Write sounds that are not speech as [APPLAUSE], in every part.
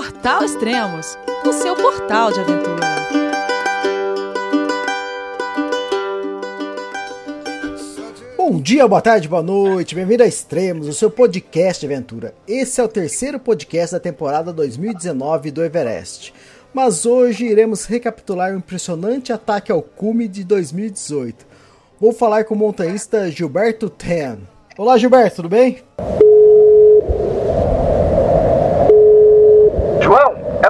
Portal Extremos, o seu portal de aventura. Bom dia, boa tarde, boa noite, bem-vindo a Extremos, o seu podcast de aventura. Esse é o terceiro podcast da temporada 2019 do Everest. Mas hoje iremos recapitular o impressionante ataque ao cume de 2018. Vou falar com o montanhista Gilberto Ten. Olá, Gilberto, tudo bem? João, é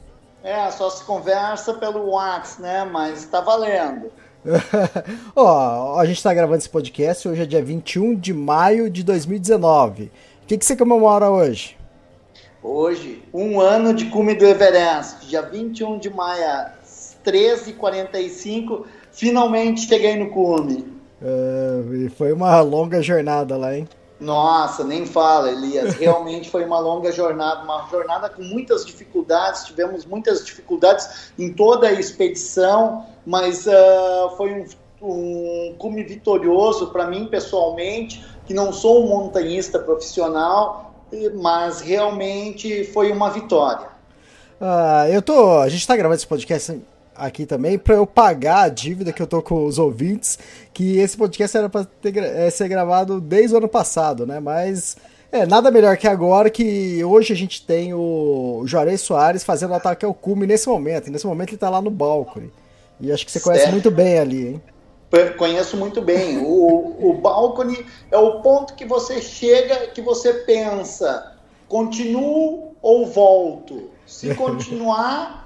É, só se conversa pelo WhatsApp, né? Mas tá valendo. [LAUGHS] Ó, a gente tá gravando esse podcast, hoje é dia 21 de maio de 2019. O que, que você comemora hoje? Hoje, um ano de cume do Everest, dia 21 de maio, às 13h45, finalmente cheguei no cume. Uh, foi uma longa jornada lá, hein? Nossa, nem fala, Elias. [LAUGHS] Realmente foi uma longa jornada, uma jornada com muitas dificuldades. Tivemos muitas dificuldades em toda a expedição, mas uh, foi um, um cume vitorioso para mim pessoalmente, que não sou um montanhista profissional, mas realmente foi uma vitória. Uh, eu tô, a gente está gravando esse podcast aqui também para eu pagar a dívida que eu tô com os ouvintes, que esse podcast era para é, ser gravado desde o ano passado, né? Mas é nada melhor que agora que hoje a gente tem o Juarez Soares fazendo o ataque ao cume nesse momento. E nesse momento ele tá lá no balcone. E acho que você conhece certo. muito bem ali, hein? Conheço muito bem. O, o balcone é o ponto que você chega, que você pensa, continuo ou volto? Se continuar,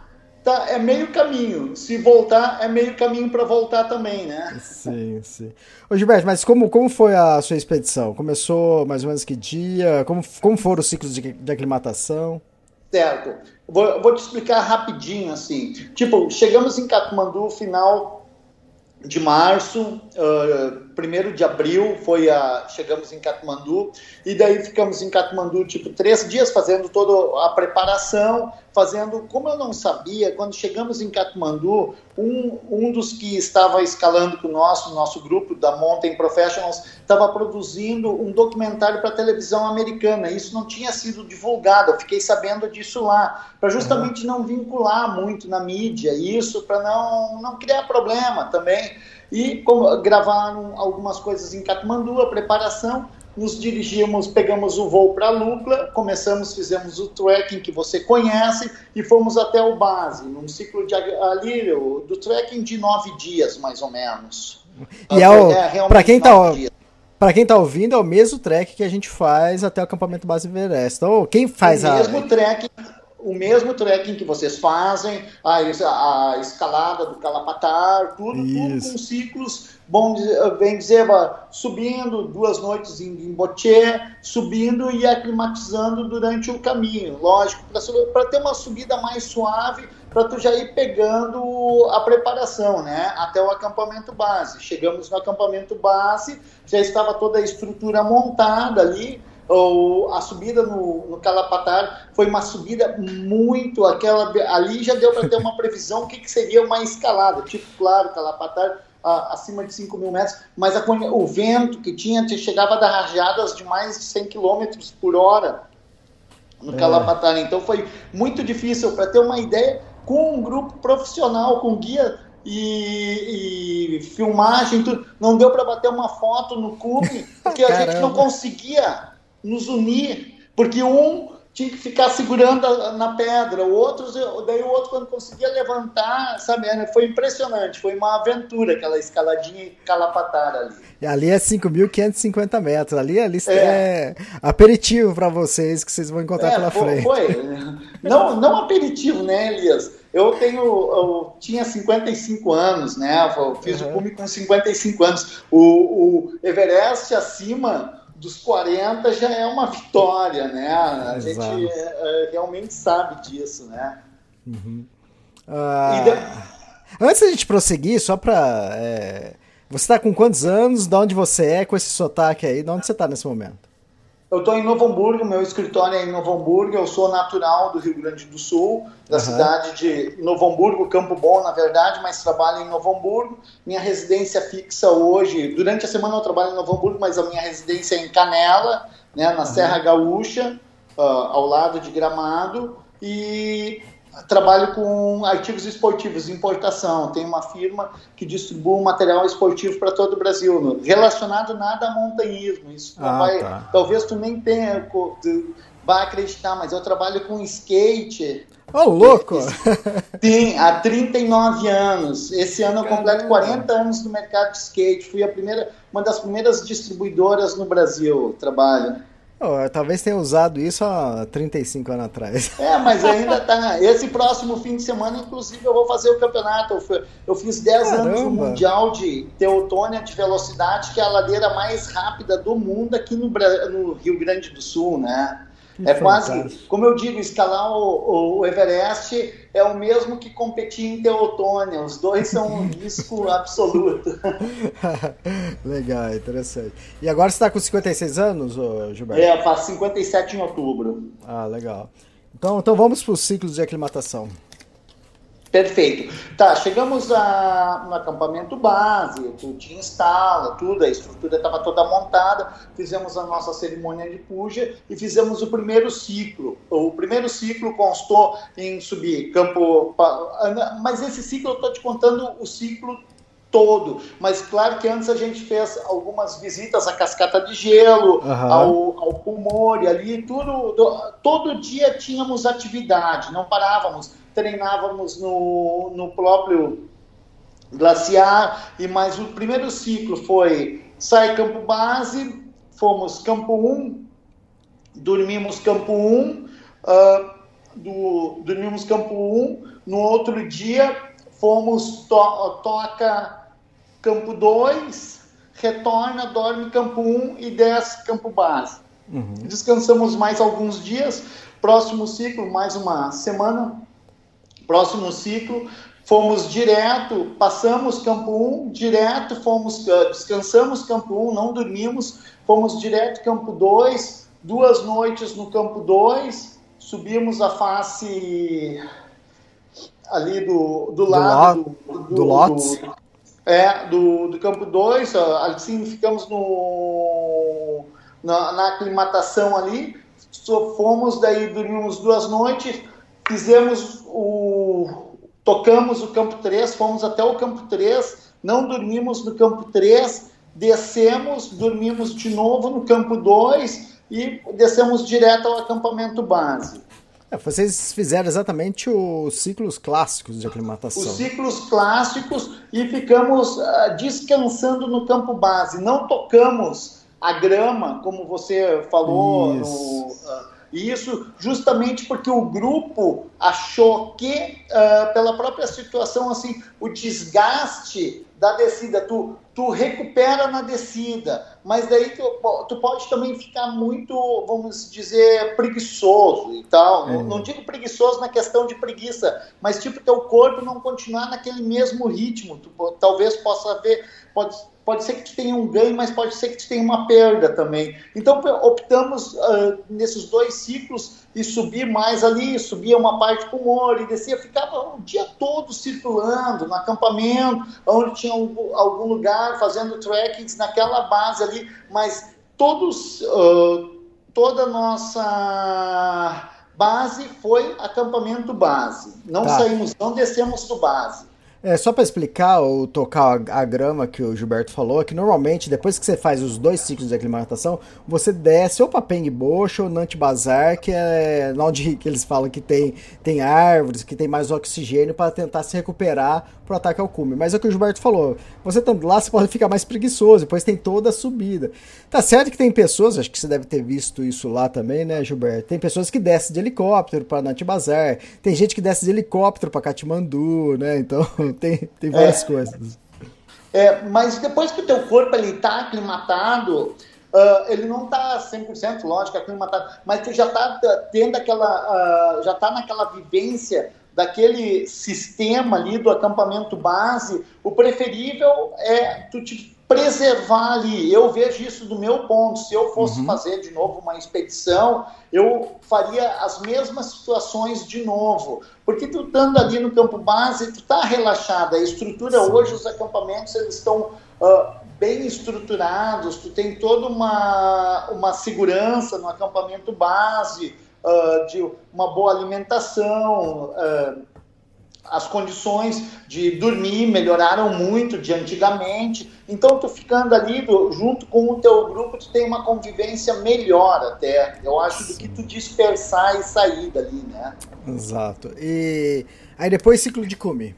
tá, é meio caminho. Se voltar, é meio caminho para voltar também, né? Sim, sim. Ô Gilberto, mas como, como foi a sua expedição? Começou mais ou menos que dia? Como, como foram os ciclos de, de aclimatação? Certo. Vou, vou te explicar rapidinho, assim. Tipo, chegamos em Katmandu final de março, uh, primeiro de abril foi a chegamos em Katmandu e daí ficamos em Katmandu tipo três dias fazendo toda a preparação, fazendo como eu não sabia quando chegamos em Katmandu um, um dos que estava escalando com o nosso nosso grupo da Mountain Professionals estava produzindo um documentário para televisão americana isso não tinha sido divulgado eu fiquei sabendo disso lá para justamente uhum. não vincular muito na mídia isso para não não criar problema também e como, gravaram algumas coisas em Katmandu, a preparação, nos dirigimos, pegamos o voo para Lukla, começamos, fizemos o trekking que você conhece e fomos até o base, num ciclo de ali, do trekking de nove dias, mais ou menos. E é, o, é para quem está para quem tá ouvindo, é o mesmo trek que a gente faz até o acampamento base Everest. Então, quem faz o a. O mesmo trek o mesmo trekking que vocês fazem, a, a escalada do Calapatar, tudo, tudo com ciclos, bom, bem dizer, subindo duas noites em, Boché, subindo e aclimatizando durante o caminho. Lógico, para ter uma subida mais suave, para tu já ir pegando a preparação, né? Até o acampamento base. Chegamos no acampamento base, já estava toda a estrutura montada ali, ou a subida no, no Calapatar foi uma subida muito aquela ali já deu para ter uma previsão o que, que, seria uma escalada. Tipo claro Calapatar a, acima de 5 mil metros mas a, o vento que tinha chegava a dar rajadas de mais de 100 km por hora no é. Calapatar. Então foi muito difícil. Para ter uma ideia com um grupo profissional com guia e, e filmagem tudo não deu para bater uma foto no cume porque a gente não conseguia nos unir, porque um tinha que ficar segurando na pedra. O outro, daí o outro, quando conseguia levantar, sabe? Foi impressionante. Foi uma aventura aquela escaladinha calapatar ali. E ali é 5.550 metros. Ali, ali é, é aperitivo para vocês que vocês vão encontrar é, pela foi, frente. Foi. Não, não aperitivo, né, Elias? Eu tenho, eu tinha 55 anos, né? Eu fiz uhum. o cume com 55 anos. O, o Everest acima dos 40 já é uma vitória, né? A Exato. gente é, realmente sabe disso, né? Uhum. Ah, de... Antes da gente prosseguir, só para é... Você está com quantos anos? De onde você é com esse sotaque aí? De onde você está nesse momento? Eu estou em Novo Hamburgo, meu escritório é em Novo Hamburgo, eu sou natural do Rio Grande do Sul, da uhum. cidade de Novo Hamburgo, Campo Bom, na verdade, mas trabalho em Novo Hamburgo. Minha residência fixa hoje, durante a semana eu trabalho em Novo Hamburgo, mas a minha residência é em Canela, né, na uhum. Serra Gaúcha, uh, ao lado de Gramado. E trabalho com artigos esportivos, importação. Tem uma firma que distribui material esportivo para todo o Brasil, relacionado nada a montanhismo. Isso ah, vai, tá. talvez tu nem tenha, vai acreditar, mas eu trabalho com skate. Ô, oh, louco! [LAUGHS] Sim, há 39 anos. Esse ano eu completo 40 anos no mercado de skate. Fui a primeira, uma das primeiras distribuidoras no Brasil, trabalho. Oh, talvez tenha usado isso há 35 anos atrás. É, mas ainda tá. Esse próximo fim de semana, inclusive, eu vou fazer o campeonato. Eu, fiz 10 Caramba. anos no Mundial de Teutônia de Velocidade, que é a ladeira mais rápida do mundo aqui no, no Rio Grande do Sul, né? Que é fantástico. quase, como eu digo, escalar o, o, Everest é o mesmo que competir em Teotônia. Os dois são um [LAUGHS] risco absoluto. [LAUGHS] Legal, interessante. E agora você está com 56 anos, Gilberto? É, faz 57 em outubro. Ah, legal. Então, então vamos para os ciclos de aclimatação. Perfeito. Tá, chegamos a, no acampamento base, tu te instala, tudo, a estrutura estava toda montada, fizemos a nossa cerimônia de puja e fizemos o primeiro ciclo. O primeiro ciclo constou em subir campo. Mas esse ciclo eu estou te contando o ciclo todo. Mas claro que antes a gente fez algumas visitas à cascata de gelo, uhum. ao, ao Pulmore ali, tudo. Todo dia tínhamos atividade, não parávamos treinávamos no, no próprio glaciar, e mais o primeiro ciclo foi sai campo base, fomos campo 1, dormimos campo 1, uh, ah, do, dormimos campo 1, no outro dia fomos to, toca campo 2, retorna, dorme campo 1 e desce campo base. Uhum. Descansamos mais alguns dias, próximo ciclo, mais uma semana, Próximo ciclo, fomos direto, passamos campo 1, direto fomos, uh, descansamos campo 1, não dormimos, fomos direto campo 2, duas noites no campo 2, subimos a face ali do, do, lado do, do, do Lotes. é, do, do campo 2, assim ficamos no, na, na aclimatação ali, fomos, daí dormimos duas noites, fizemos o. Tocamos o campo 3, fomos até o campo 3, não dormimos no campo 3, descemos, dormimos de novo no campo 2 e descemos direto ao acampamento base. É, vocês fizeram exatamente os ciclos clássicos de aclimatação. Os ciclos clássicos e ficamos uh, descansando no campo base. Não tocamos a grama, como você falou no, uh, e isso justamente porque o grupo achou que, uh, pela própria situação, assim, o desgaste da descida, tu, tu recupera na descida, mas daí tu, tu pode também ficar muito, vamos dizer, preguiçoso e tal. Não, não, digo preguiçoso na questão de preguiça, mas tipo, teu corpo não continuar naquele mesmo ritmo. Tu talvez possa ver, pode pode ser que tenha um ganho, mas pode ser que tenha uma perda também. Então optamos uh, nesses dois ciclos e subir mais ali, subia uma parte com o humor e descia, ficava o dia todo circulando no acampamento, onde tinha algum, algum lugar fazendo trekkings naquela base ali, mas todos, uh, toda a nossa base foi acampamento base. Não tá. saímos, não descemos do base. É, só para explicar ou tocar a, grama que o Gilberto falou, é que normalmente, depois que você faz os dois ciclos de aclimatação, você desce ou para Peng Bocho ou Nant Bazar, que é onde [LAUGHS] que eles falam que tem, tem árvores, que tem mais oxigênio para tentar se recuperar pro ataque ao cume. Mas é o que o Gilberto falou, você estando lá, você pode ficar mais preguiçoso, depois tem toda a subida. Tá certo que tem pessoas, acho que você deve ter visto isso lá também, né, Gilberto? Tem pessoas que descem de helicóptero para Nant Bazar, tem gente que desce de helicóptero para Katmandu, né? Então [LAUGHS] tem, tem várias é, coisas. É, mas depois que o teu corpo está aclimatado, uh, ele não está 100% lógico aclimatado, mas tu já está tendo aquela, uh, já está naquela vivência daquele sistema ali do acampamento base, o preferível é tu te preservar ali. Eu vejo isso do meu ponto. Se eu fosse uhum. fazer de novo uma expedição, eu faria as mesmas situações de novo. Porque tu estando ali no campo base, tu está relaxado. A estrutura Sim. hoje, os acampamentos, eles estão uh, bem estruturados. Tu tem toda uma, uma segurança no acampamento base, uh, de uma boa alimentação. Uh, as condições de dormir melhoraram muito de antigamente. Então, tu ficando ali do, junto com o teu grupo, tu tem uma convivência melhor até. Eu acho Sim. do que tu dispersar e sair dali, né? Exato. E aí depois ciclo de cume.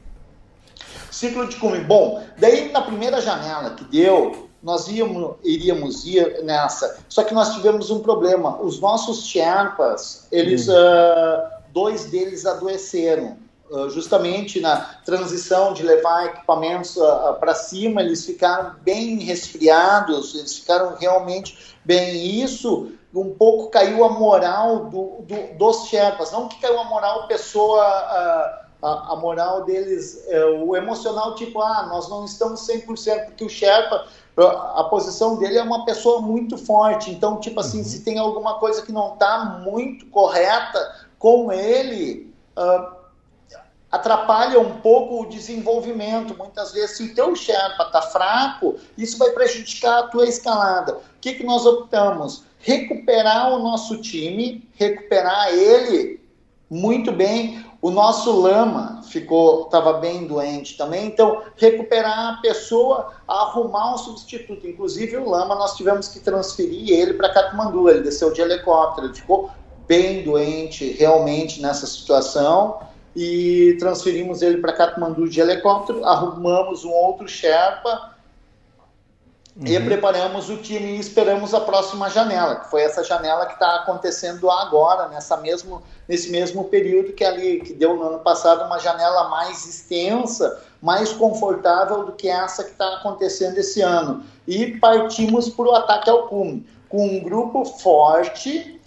Ciclo de cume. Bom, daí na primeira janela que deu, nós íamos, iríamos ir nessa. Só que nós tivemos um problema. Os nossos Sherpas, eles, hum. uh, dois deles adoeceram ah, justamente na transição de levar equipamentos uh, para cima, eles ficaram bem resfriados, eles ficaram realmente bem. Isso um pouco caiu a moral do, do, dos Sherpas, não que caiu a moral pessoa. Uh, a, a, moral deles, é, o emocional, tipo, ah, nós não estamos 100%, porque o Sherpa, a posição dele é uma pessoa muito forte, então, tipo assim, uhum. se tem alguma coisa que não está muito correta com ele, uh, atrapalha um pouco o desenvolvimento. Muitas vezes, se o teu Sherpa está fraco, isso vai prejudicar a tua escalada. O que, que nós optamos? Recuperar o nosso time, recuperar ele muito bem. O nosso lama ficou, estava bem doente também, então recuperar a pessoa, arrumar um substituto. Inclusive o lama nós tivemos que transferir ele para Katmandu. Ele desceu de helicóptero, ele ficou bem doente realmente nessa situação e transferimos ele para Katmandu de helicóptero, arrumamos um outro Sherpa uhum. e preparamos o time e esperamos a próxima janela, que foi essa janela que está acontecendo agora, nessa mesmo, nesse mesmo período que ali que deu no ano passado uma janela mais extensa, mais confortável do que essa que está acontecendo esse ano. E partimos para o ataque ao cume, com um grupo forte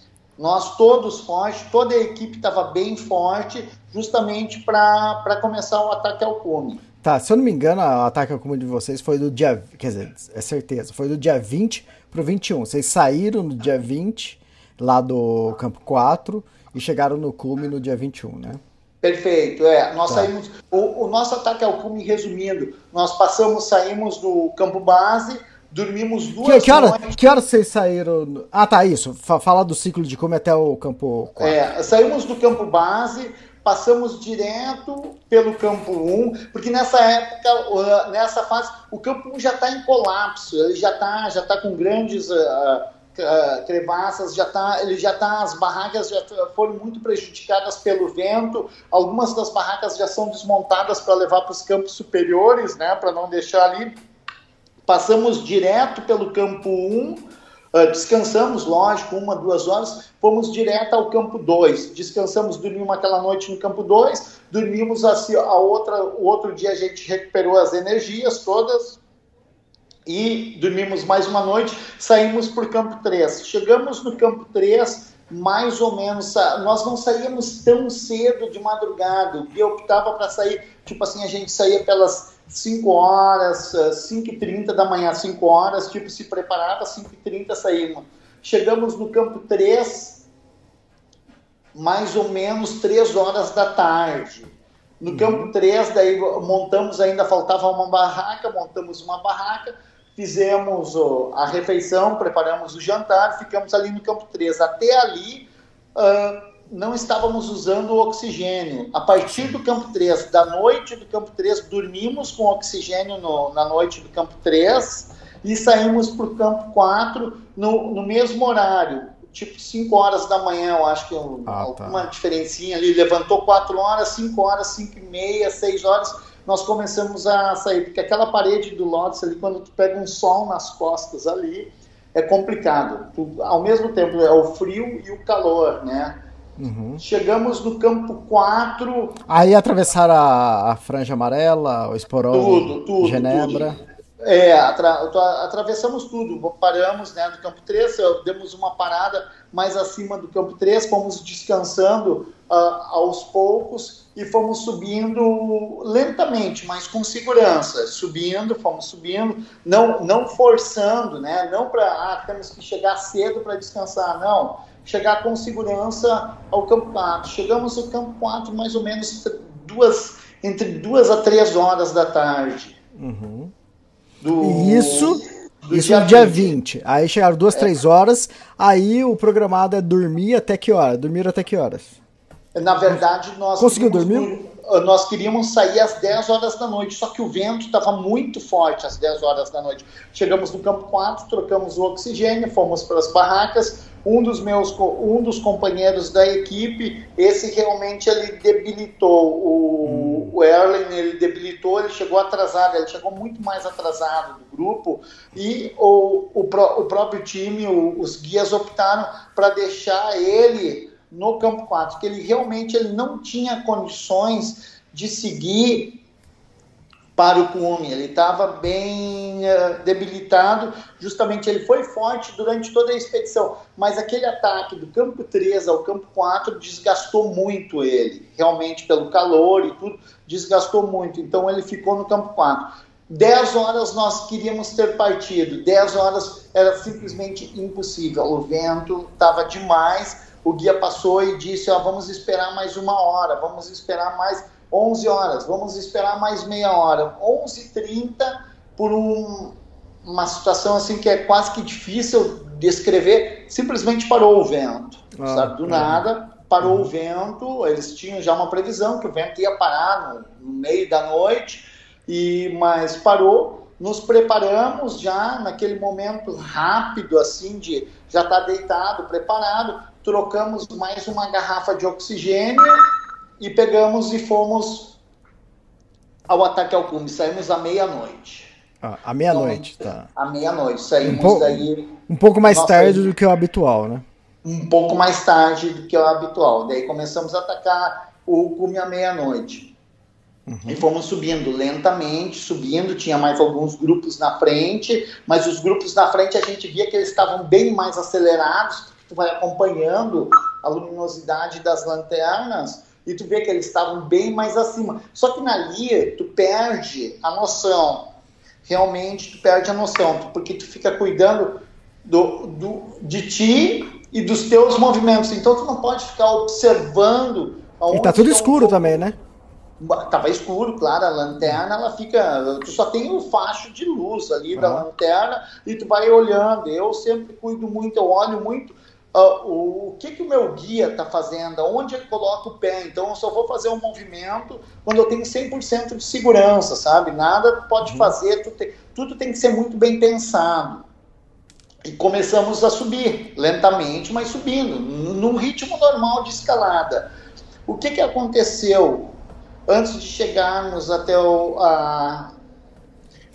nós todos fortes, toda a equipe estava bem forte, justamente para começar o ataque ao cume. Tá, se eu não me engano, o ataque ao cume de vocês foi do dia. Quer dizer, é certeza, foi do dia 20 pro 21. Vocês saíram no dia 20, lá do campo 4, e chegaram no cume no dia 21, né? Perfeito, é. Nós tá. saímos. O, o, nosso ataque ao cume, resumindo, nós passamos, saímos do campo base, Dormimos duas que, que hora, noites. Que horas vocês saíram? Ah, tá, isso. Fala do ciclo de como até o campo 4. É, saímos do campo base, passamos direto pelo campo 1, porque nessa época, nessa fase, o campo 1 já está em colapso, ele já está já tá com grandes uh, uh, crevassos, já tá, ele já está, as barracas já foram muito prejudicadas pelo vento, algumas das barracas já são desmontadas para levar para os campos superiores, né, para não deixar ali passamos direto pelo campo 1, uh, ah, descansamos, lógico, uma, duas horas, fomos direto ao campo 2. Descansamos, dormimos aquela noite no campo 2, dormimos assim, a outra, o outro dia a gente recuperou as energias todas e dormimos mais uma noite, saímos o campo 3. Chegamos no campo 3, mais ou menos, nós não saíamos tão cedo de madrugada, eu optava para sair, tipo assim, a gente saía pelas 5 horas, 5h30 eh, da manhã, 5 horas, tipo, se preparava, 5h30 saímos. Chegamos no campo 3, mais ou menos 3 horas da tarde. No uhum. campo 3, daí montamos, ainda faltava uma barraca, montamos uma barraca, fizemos a refeição, preparamos o jantar, ficamos ali no campo 3. Até ali, uh, não estávamos usando oxigênio. A partir do campo 3, da noite do campo 3, dormimos com oxigênio no, na noite do campo 3 e saímos para o campo 4 no, no mesmo horário, tipo 5 horas da manhã, eu acho que um, ah, tá. alguma diferencinha ali. Levantou 4 horas, 5 horas, 5 e meia, 6 horas, nós começamos a sair, porque aquela parede do Lotus ali, quando tu pega um sol nas costas ali, é complicado. Tu, ao mesmo tempo é o frio e o calor, né? Uhum. Chegamos no campo 4. Aí atravessaram a, a franja amarela, o esporão, tudo, tudo, Genebra. Tudo. É, atra, atravessamos tudo, paramos né, do campo 3, demos uma parada mais acima do campo 3, fomos descansando aos poucos e fomos subindo lentamente, mas com segurança, subindo, fomos subindo, não, não forçando, né, não para, ah, temos que chegar cedo para descansar, não, chegar com segurança ao campo 4. Chegamos ao campo 4 mais ou menos duas, entre duas a três horas da tarde. Uhum. Do, isso do isso dia no dia 20. 20. Aí chegaram duas, é. três horas. Aí o programado é dormir até que hora? Dormir até que horas? Na verdade, nós. Conseguiu dormir? Nós queríamos sair às 10 horas da noite, só que o vento estava muito forte às 10 horas da noite. Chegamos no campo 4, trocamos o oxigênio, fomos para as barracas, um dos meus um dos companheiros da equipe esse realmente ele debilitou o, hum. o Erlen ele debilitou ele chegou atrasado ele chegou muito mais atrasado do grupo e o, o, o próprio time o, os guias optaram para deixar ele no campo 4 que ele realmente ele não tinha condições de seguir para o cume. Ele estava bem uh, debilitado, justamente ele foi forte durante toda a expedição, mas aquele ataque do campo 3 ao campo 4 desgastou muito ele, realmente pelo calor e tudo, desgastou muito. Então ele ficou no campo 4. 10 horas nós queríamos ter partido, 10 horas era simplesmente impossível. O vento estava demais. O guia passou e disse: ó, vamos esperar mais uma hora, vamos esperar mais 11 horas, vamos esperar mais meia hora. 11h30 por um, uma situação assim que é quase que difícil descrever, simplesmente parou o vento, ah, sabe? Do é. nada, parou uhum. o vento, eles tinham já uma previsão que o vento ia parar no, no meio da noite, e mas parou, nos preparamos já naquele momento rápido assim de já estar tá deitado, preparado, trocamos mais uma garrafa de oxigênio e pegamos e fomos ao ataque ao cume. Saímos à meia-noite. Ah, à meia-noite, então, tá. À meia-noite. Saímos um daí. Um pouco mais tarde do que o habitual, né? Um pouco mais tarde do que o habitual. Daí começamos a atacar o cume à meia-noite. Uhum. E fomos subindo lentamente, subindo, tinha mais alguns grupos na frente, mas os grupos na frente a gente via que eles estavam bem mais acelerados, tu vai acompanhando a luminosidade das lanternas, e tu vê que eles estavam bem mais acima. Só que na Lia, tu perde a noção. Realmente, tu perde a noção, porque tu fica cuidando do, do, de ti e dos teus movimentos. Então, tu não pode ficar observando. E tá tudo escuro também, né? Tava escuro, claro, a lanterna ela fica. Tu só tem um facho de luz ali uhum. da lanterna e tu vai olhando. Eu sempre cuido muito, eu olho muito o, o, que, que o meu guia está fazendo, onde ele coloca o pé. Então, eu só vou fazer um movimento quando eu tenho 100% de segurança, sabe? Nada pode uhum. fazer, tudo tem, tudo tem que ser muito bem pensado. E começamos a subir, lentamente, mas subindo, num ritmo normal de escalada. O que, que aconteceu antes de chegarmos até o, a,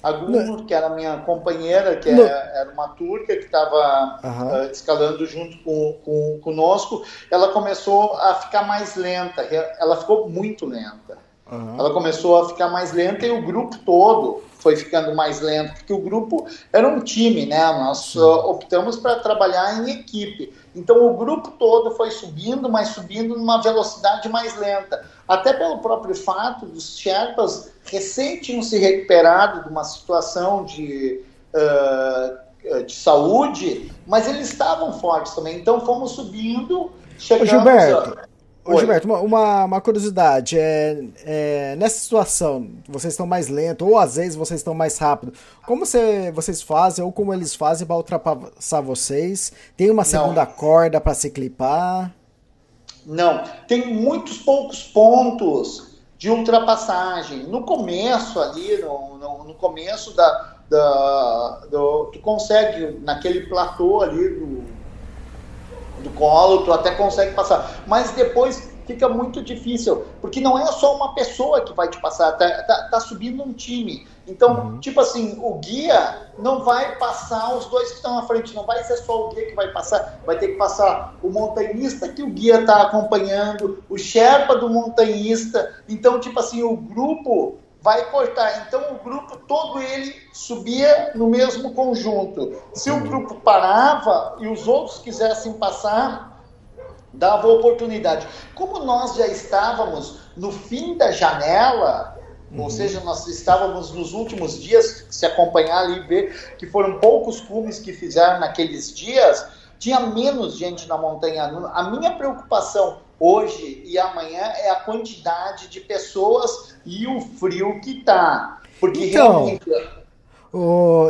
a Gunur, que era minha companheira, que é, era uma turca que estava uh, escalando junto com, com, conosco, ela começou a ficar mais lenta. Ela ficou muito lenta. Uhum. Ela começou a ficar mais lenta e o grupo todo foi ficando mais lento, porque o grupo era um time, né? Nós uh, optamos para trabalhar em equipe. Então o grupo todo foi subindo, mas subindo numa velocidade mais lenta. Até pelo próprio fato dos Sherpas recém tinham se recuperado de uma situação de, uh, de saúde, mas eles estavam fortes também. Então fomos subindo, chegamos... Ô Gilberto, a... Ô, Gilberto uma, uma curiosidade, é, é, nessa situação, vocês estão mais lento, ou às vezes vocês estão mais rápido, como você, vocês fazem, ou como eles fazem para ultrapassar vocês? Tem uma segunda Não. corda para se clipar? Não. Tem muitos poucos pontos de ultrapassagem. No começo ali, no, no, no começo da, da, do, tu consegue, naquele platô ali do, do colo, tu até consegue passar. Mas depois fica muito difícil, porque não é só uma pessoa que vai te passar, tá, tá, tá subindo um time. Então, uhum. tipo assim, o guia não vai passar os dois que estão à frente, não vai ser só o guia que vai passar, vai ter que passar o montanhista que o guia está acompanhando, o Sherpa do montanhista. Então, tipo assim, o grupo vai cortar. Então, o grupo todo ele subia no mesmo conjunto. Se o grupo parava e os outros quisessem passar, dava oportunidade. Como nós já estávamos no fim da janela, uhum. ou seja, nós estávamos nos últimos dias, se acompanhar ali e ver que foram poucos cumes que fizeram naqueles dias, tinha menos gente na montanha. A minha preocupação hoje e amanhã é a quantidade de pessoas e o frio que tá. Porque então... realmente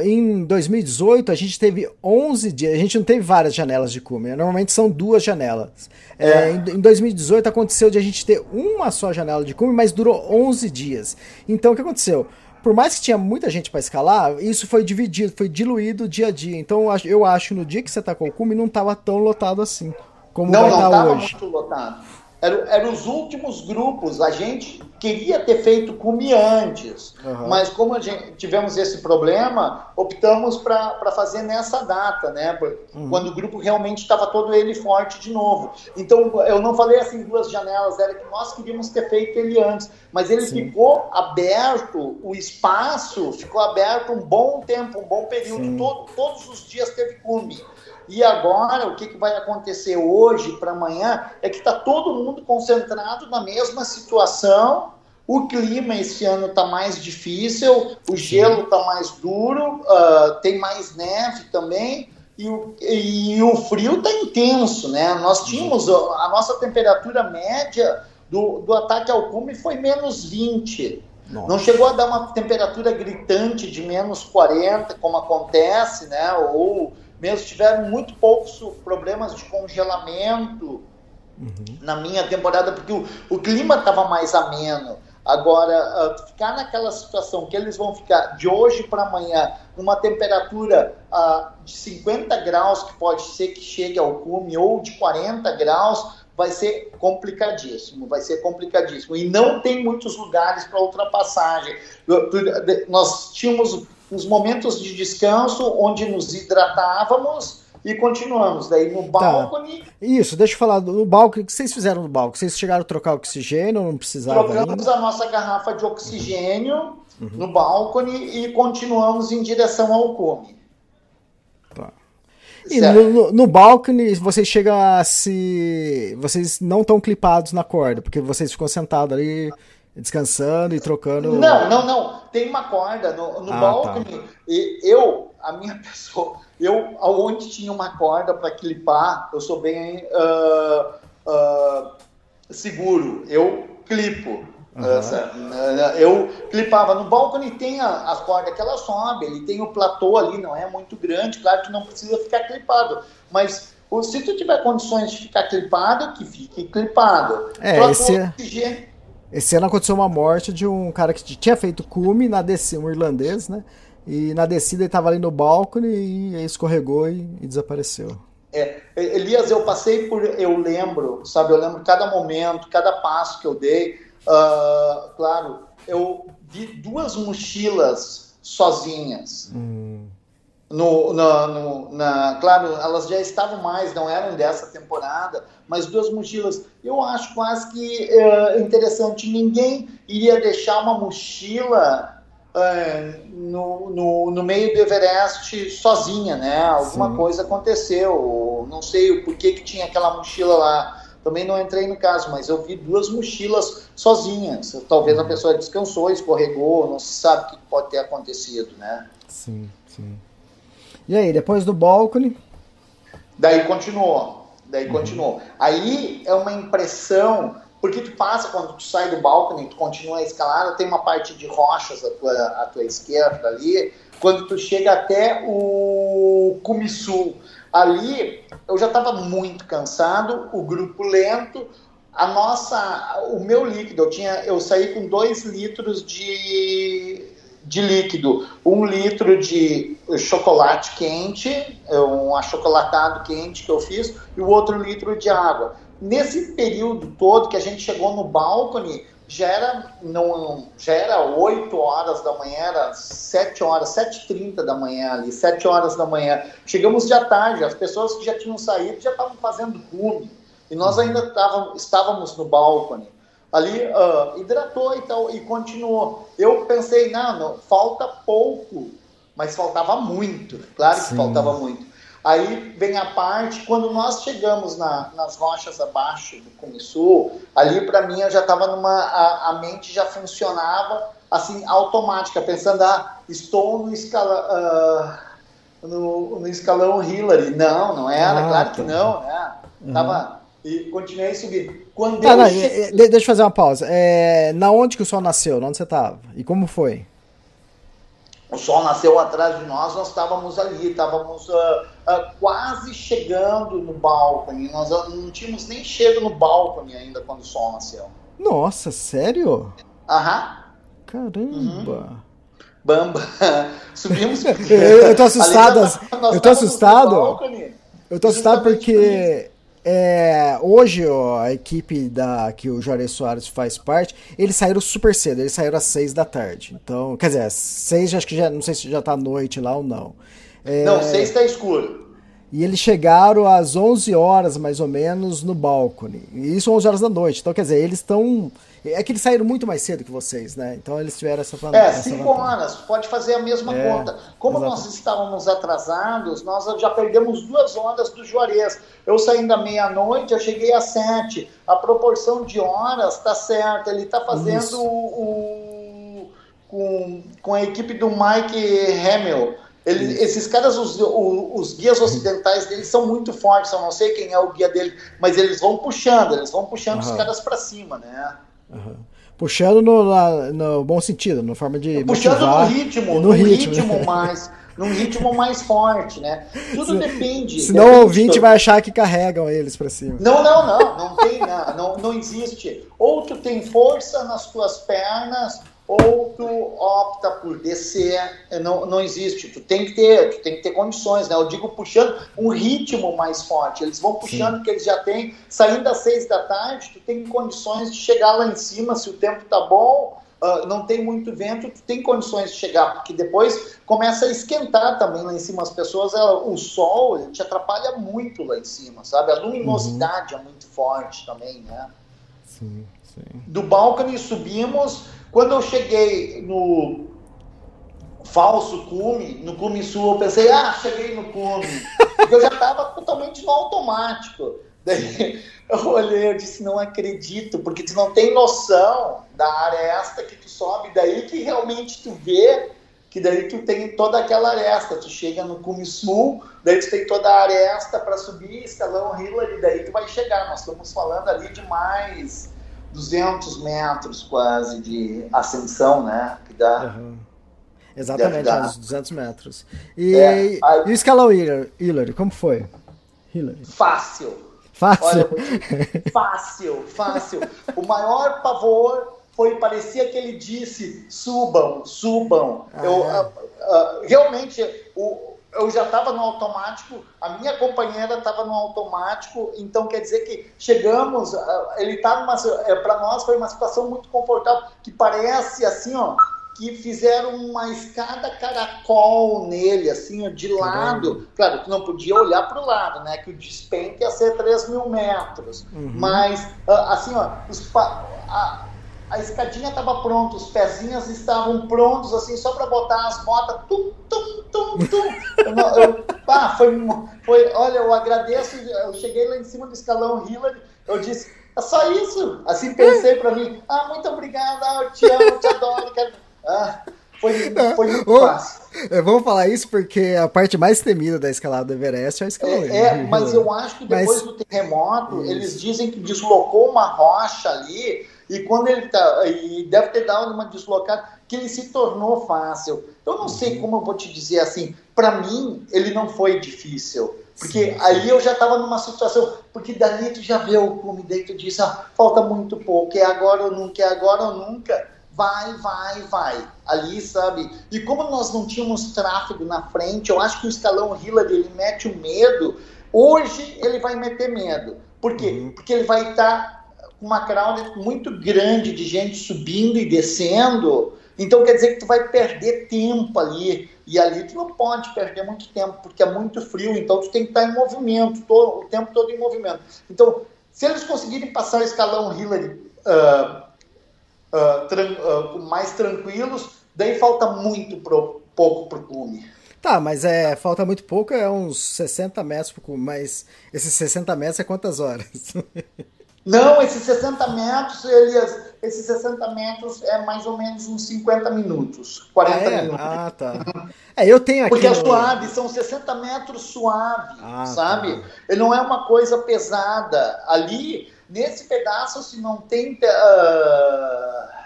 em 2018, a gente teve 11 dias. A gente não teve várias janelas de cume. Normalmente são duas janelas. É. É, em, 2018 aconteceu de a gente ter uma só janela de cume, mas durou 11 dias. Então o que aconteceu? Por mais que tinha muita gente para escalar, isso foi dividido, foi diluído dia a dia. Então eu acho que no dia que você tacou o cume não estava tão lotado assim. Como não, vai não estar tá hoje. muito lotado. Eram, eram os últimos grupos. A gente queria ter feito cume antes, uhum. mas como a gente, tivemos esse problema, optamos para fazer nessa data, né? Uhum. Quando o grupo realmente estava todo ele forte de novo. Então, eu não falei assim duas janelas, era que nós queríamos ter feito ele antes, mas ele Sim. ficou aberto, o espaço ficou aberto um bom tempo, um bom período, todo, todos os dias teve cume. E agora, o que, que vai acontecer hoje para amanhã é que está todo mundo concentrado na mesma situação. O clima esse ano está mais difícil, o gelo está mais duro, uh, tem mais neve também. E o, e o frio está intenso, né? Nós tínhamos a nossa temperatura média do, do ataque ao cume foi menos 20. Nossa. Não chegou a dar uma temperatura gritante de menos 40, como acontece, né? Ou mesmo tiveram muito poucos problemas de congelamento uhum. na minha temporada, porque o, o clima estava mais ameno. Agora, uh, ficar naquela situação que eles vão ficar de hoje para amanhã, numa temperatura uh, de 50 graus, que pode ser que chegue ao cume, ou de 40 graus, vai ser complicadíssimo, vai ser complicadíssimo. E não tem muitos lugares para ultrapassagem. Nós tínhamos uns momentos de descanso onde nos hidratávamos e continuamos. Daí no tá. balcone. Tá. Isso, deixa eu falar do balcone. O que vocês fizeram no balcone? Vocês chegaram a trocar oxigênio ou não precisava? Trocamos ainda? a nossa garrafa de oxigênio uhum. no balcone e continuamos em direção ao cume. Tá. E no, no, no balcone, vocês chegam a se. Vocês não estão clipados na corda, porque vocês ficam sentados ali descansando e trocando. Não, não, não. Tem uma corda no, no ah, balcone. Tá. E eu, a minha [LAUGHS] pessoa, eu, aonde tinha uma corda para clipar, eu sou bem uh, uh, seguro. Eu clipo. Uhum. Eu clipava no balcone tem a, as cordas que ela sobe, ele tem o platô ali, não é muito grande, claro que não precisa ficar clipado, mas se tu tiver condições de ficar clipado, que fique clipado. É, esse... É oxigênio, esse ano aconteceu uma morte de um cara que tinha feito cume na descida, um irlandês, né? E na descida ele estava ali no balcone e escorregou e, e, desapareceu. É, Elias, eu passei por, eu lembro, sabe, eu lembro cada momento, cada passo que eu dei. Uh, claro, eu vi duas mochilas sozinhas. Hum no, na, no, na, claro, elas já estavam mais, não eram dessa temporada, mas duas mochilas. Eu acho quase que é, interessante. Ninguém iria deixar uma mochila é, no, no, no, meio do Everest sozinha, né? Alguma Sim. coisa aconteceu. Não sei o porquê que tinha aquela mochila lá. Também não entrei no caso, mas eu vi duas mochilas sozinhas. Talvez a uhum. pessoa descansou, escorregou, não se sabe o que pode ter acontecido, né? Sim, sim. E aí, depois do balcone? Daí continuou. Daí uhum. continuou. Aí é uma impressão, porque tu passa quando tu sai do balcone, tu continua a escalada, tem uma parte de rochas à tua, à tua esquerda ali. Quando tu chega até o Cumisul, Ali eu já estava muito cansado, o grupo lento, a nossa, o meu líquido, eu tinha, eu saí com dois litros de, de líquido, um litro de chocolate quente, um achocolatado quente que eu fiz, e o outro litro de água. Nesse período todo que a gente chegou no balcone, já era, não, já era 8 horas da manhã, era 7 horas, 7h30 da manhã ali, 7 horas da manhã. Chegamos de tarde, as pessoas que já tinham saído já estavam fazendo cume. E nós ainda estávamos no balcone. Ali uh, hidratou e tal, e continuou. Eu pensei, não, não, falta pouco, mas faltava muito, claro que Sim. faltava muito. Aí vem a parte, quando nós chegamos na, nas rochas abaixo do Cumiçu, ali para mim eu já estava numa. A, a, mente já funcionava assim, automática, pensando, ah, estou no, escala, uh, no, no, escalão Hillary. Não, não era, ah, claro tá. que não, né? Uhum. E continuei subindo. Quando ah, não, cheguei... Deixa eu fazer uma pausa. É, na onde que o sol nasceu? Onde você estava? E como foi? O sol nasceu atrás de nós, nós estávamos ali, estávamos uh, uh, quase chegando no balcone. Nós não tínhamos nem chego no balcone ainda quando o sol nasceu. Nossa, sério? Aham. Caramba. Uhum. Bamba. [LAUGHS] Subimos. eu, eu tô [LAUGHS] assustado. eu tô assustado. Eu tô assustado porque é, hoje ó, a equipe da que o Juarez Soares faz parte, eles saíram super cedo, eles saíram às seis da tarde. Então, quer dizer, seis acho que já não sei se já tá noite lá ou não. É, não, seis tá escuro. E eles chegaram às 11 horas mais ou menos no balcone. E isso 11 horas da noite. Então, quer dizer, eles estão é que eles saíram muito mais cedo que vocês, né? Então eles tiveram essa vantagem. É, cinco horas, pode fazer a mesma é, conta. Como exatamente. nós estávamos atrasados, nós já perdemos duas horas do Juarez. Eu saindo da meia-noite, eu cheguei às sete. A proporção de horas está certa. Ele está fazendo o, o, com, com a equipe do Mike Hamill. Ele, esses caras, os, os, os, guias ocidentais deles são muito fortes. Eu não sei quem é o guia dele, mas eles vão puxando, eles vão puxando uhum. os caras para cima, né? Uhum. Puxando no, na, no bom sentido, na forma de. Puxando no ritmo, no, no ritmo, ritmo [LAUGHS] mais. num ritmo mais forte, né? Tudo se, depende. Senão o ouvinte vai achar que carregam eles para cima. Não, não, não. Não tem, não, não, não existe. Ou tu tem força nas tuas pernas, ou tu opta por descer, não, não existe. Tu tem que ter, tu tem que ter condições, né? Eu digo puxando um ritmo mais forte. Eles vão puxando que eles já têm, saindo às seis da tarde, tu tem condições de chegar lá em cima se o tempo tá bom. Uh, não tem muito vento, tu tem condições de chegar, porque depois começa a esquentar também lá em cima. As pessoas, ela, o sol te atrapalha muito lá em cima, sabe? A luminosidade uhum. é muito forte também, né? Sim, sim. Do balcone subimos, quando eu cheguei no falso cume, no cume sul, eu pensei, ah, cheguei no cume. Porque eu já estava totalmente no automático. Daí [LAUGHS] eu olhei e disse, não acredito, porque tu não tem noção da aresta que tu sobe, daí que realmente tu vê que daí tu tem toda aquela aresta, tu chega no cume sul, daí tu tem toda a aresta para subir, escalão Hillary, daí tu vai chegar. Nós estamos falando ali de mais 200 metros quase de ascensão, né? Que dá. Uhum. Exatamente, uns 200 metros. E, é, aí, e o escalão Hillary, como foi? Hillary. Fácil. Fácil? Olha, fácil, fácil. o maior pavor foi, parecia que ele disse, subam, subam. Ah, eu, é. uh, uh, realmente, o, eu já estava no automático, a minha companheira estava no automático, então quer dizer que chegamos, ah, ele está numa, é, para nós foi uma situação muito confortável, que parece assim, ó, que fizeram uma escada caracol nele, assim, ó, de lado. Claro, que não podia olhar para o lado, né? Que o despenque ia ser 3 mil metros. Uhum. Mas, ah, assim, ó, os, a, a escadinha estava pronta, os pezinhos estavam prontos, assim, só para botar as botas, tum, tum, tum, tum. Eu, eu, ah, foi, foi, olha, eu agradeço, eu cheguei lá em cima do escalão Hillary, eu disse, é só isso. Assim pensei para mim, ah, muito obrigada, eu te amo, te adoro, quero... Ah, foi, foi muito fácil. É, vamos falar isso porque a parte mais temida da escalada do Everest é a escalada. É, é mas eu acho que depois mas... do terremoto, isso. eles dizem que deslocou uma rocha ali e quando ele tá, e deve ter dado uma deslocada, que ele se tornou fácil. Eu não sei como eu vou te dizer assim, para mim ele não foi difícil, porque sim, aí eu já estava numa situação, porque dali tu já vê o cume, tu diz, ah, falta muito pouco, é agora ou nunca, é agora ou nunca, vai, vai, vai, ali, sabe? E como nós não tínhamos tráfego na frente, eu acho que o escalão Hillary, ele mete o medo, hoje ele vai meter medo, por quê? Uhum. Porque ele vai estar tá com uma crowd muito grande de gente subindo e descendo, então quer dizer que tu vai perder tempo ali. E ali tu não pode perder muito tempo, porque é muito frio, então tu tem que estar em movimento, todo, o tempo todo em movimento. Então, se eles conseguirem passar o escalão Hillary uh, uh, tran uh, mais tranquilos, daí falta muito pro, pouco para o cume. Tá, mas é, falta muito pouco, é uns 60 metros pro cume, mas esses 60 metros é quantas horas? [LAUGHS] Não, esses 60 metros, eles, esses 60 metros é mais ou menos uns 50 minutos, 40 ah, é? minutos. Ah, tá. É, eu tenho aqui. Porque é suave, são 60 metros suave, ah, tá. sabe? Tá. Ele não é uma coisa pesada. Ali, nesse pedaço, se não tem. Uh,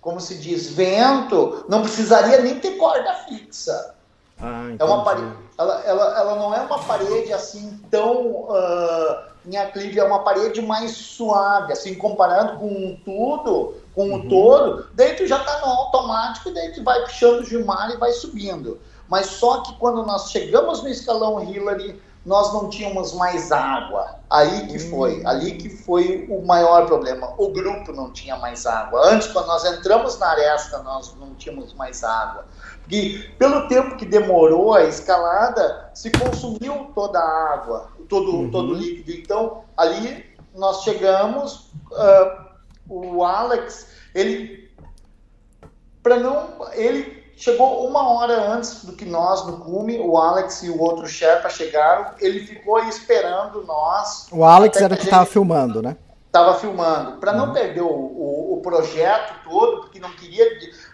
como se diz, vento, não precisaria nem ter corda fixa. Ah, é uma parede, ela, ela, ela não é uma parede assim tão uh, em aclive, é uma parede mais suave, assim, comparando com tudo, com uhum. o todo, daí tu já tá no automático, daí tu vai puxando o Gilmar e vai subindo. Mas só que quando nós chegamos no escalão Hillary, nós não tínhamos mais água. Aí que foi, hum. ali que foi o maior problema. O grupo não tinha mais água. Antes, quando nós entramos na aresta, nós não tínhamos mais água. Porque pelo tempo que demorou a escalada, se consumiu toda a água, todo, uhum. todo o líquido. Então, ali nós chegamos, uh, o Alex, ele para não ele chegou uma hora antes do que nós no cume, o Alex e o outro chefe chegaram, ele ficou esperando nós. O Alex era o que estava filmando, né? Estava filmando, para não uhum. perder o, o, o, projeto todo, porque não queria.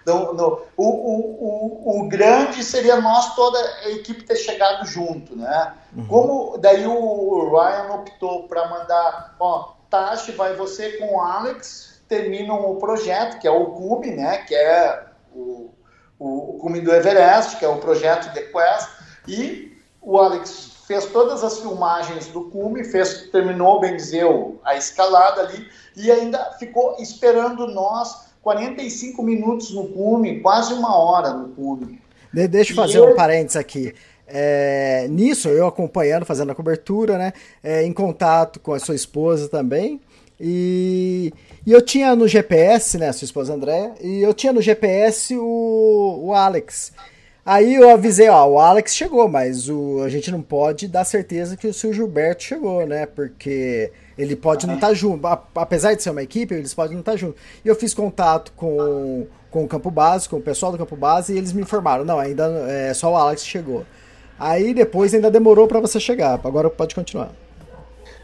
Não, não, o, o, o, grande seria nós, toda a equipe ter chegado junto, né? Uhum. Como daí o Ryan optou para mandar, ó, Tashi, vai você com o Alex, terminam o projeto, que é o Cube, né? Que é o o, o cume do Everest, que é o projeto The Quest, e o Alex fez todas as filmagens do cume, fez, terminou, bem dizer, a escalada ali, e ainda ficou esperando nós 45 minutos no cume, quase uma hora no cume. De, deixa eu fazer um parênteses aqui. É, nisso, eu acompanhando, fazendo a cobertura, né? É, em contato com a sua esposa também. E, e eu tinha no GPS, né, sua esposa Andréia, e eu tinha no GPS o, o Alex. Aí eu avisei, ó, o Alex chegou, mas o, a gente não pode dar certeza que o seu Gilberto chegou, né? Porque ele pode não estar tá junto. Apesar de ser uma equipe, eles podem não estar tá junto. E eu fiz contato com, com o campo base, com o pessoal do campo base, e eles me informaram, não, ainda é só o Alex chegou. Aí depois ainda demorou para você chegar. Agora pode continuar.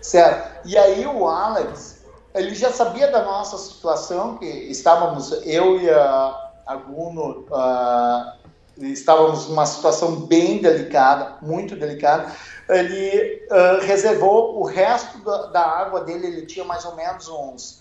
Certo. E aí o Alex, ele já sabia da nossa situação, que estávamos, eu e a, a Guno, uh, estávamos numa situação bem delicada, muito delicada. Ele uh, reservou o resto da, da, água dele, ele tinha mais ou menos uns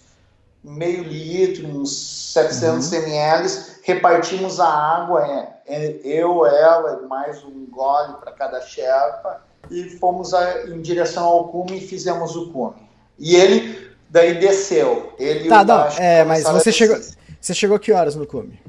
meio litro, uns 700 uhum. ml. Repartimos a água, é, é, eu, ela, mais um gole para cada Sherpa, e fomos a, em direção ao cume e fizemos o cume. E ele daí desceu. Ele tá, não, é, mas você chegou, você chegou que horas no cume?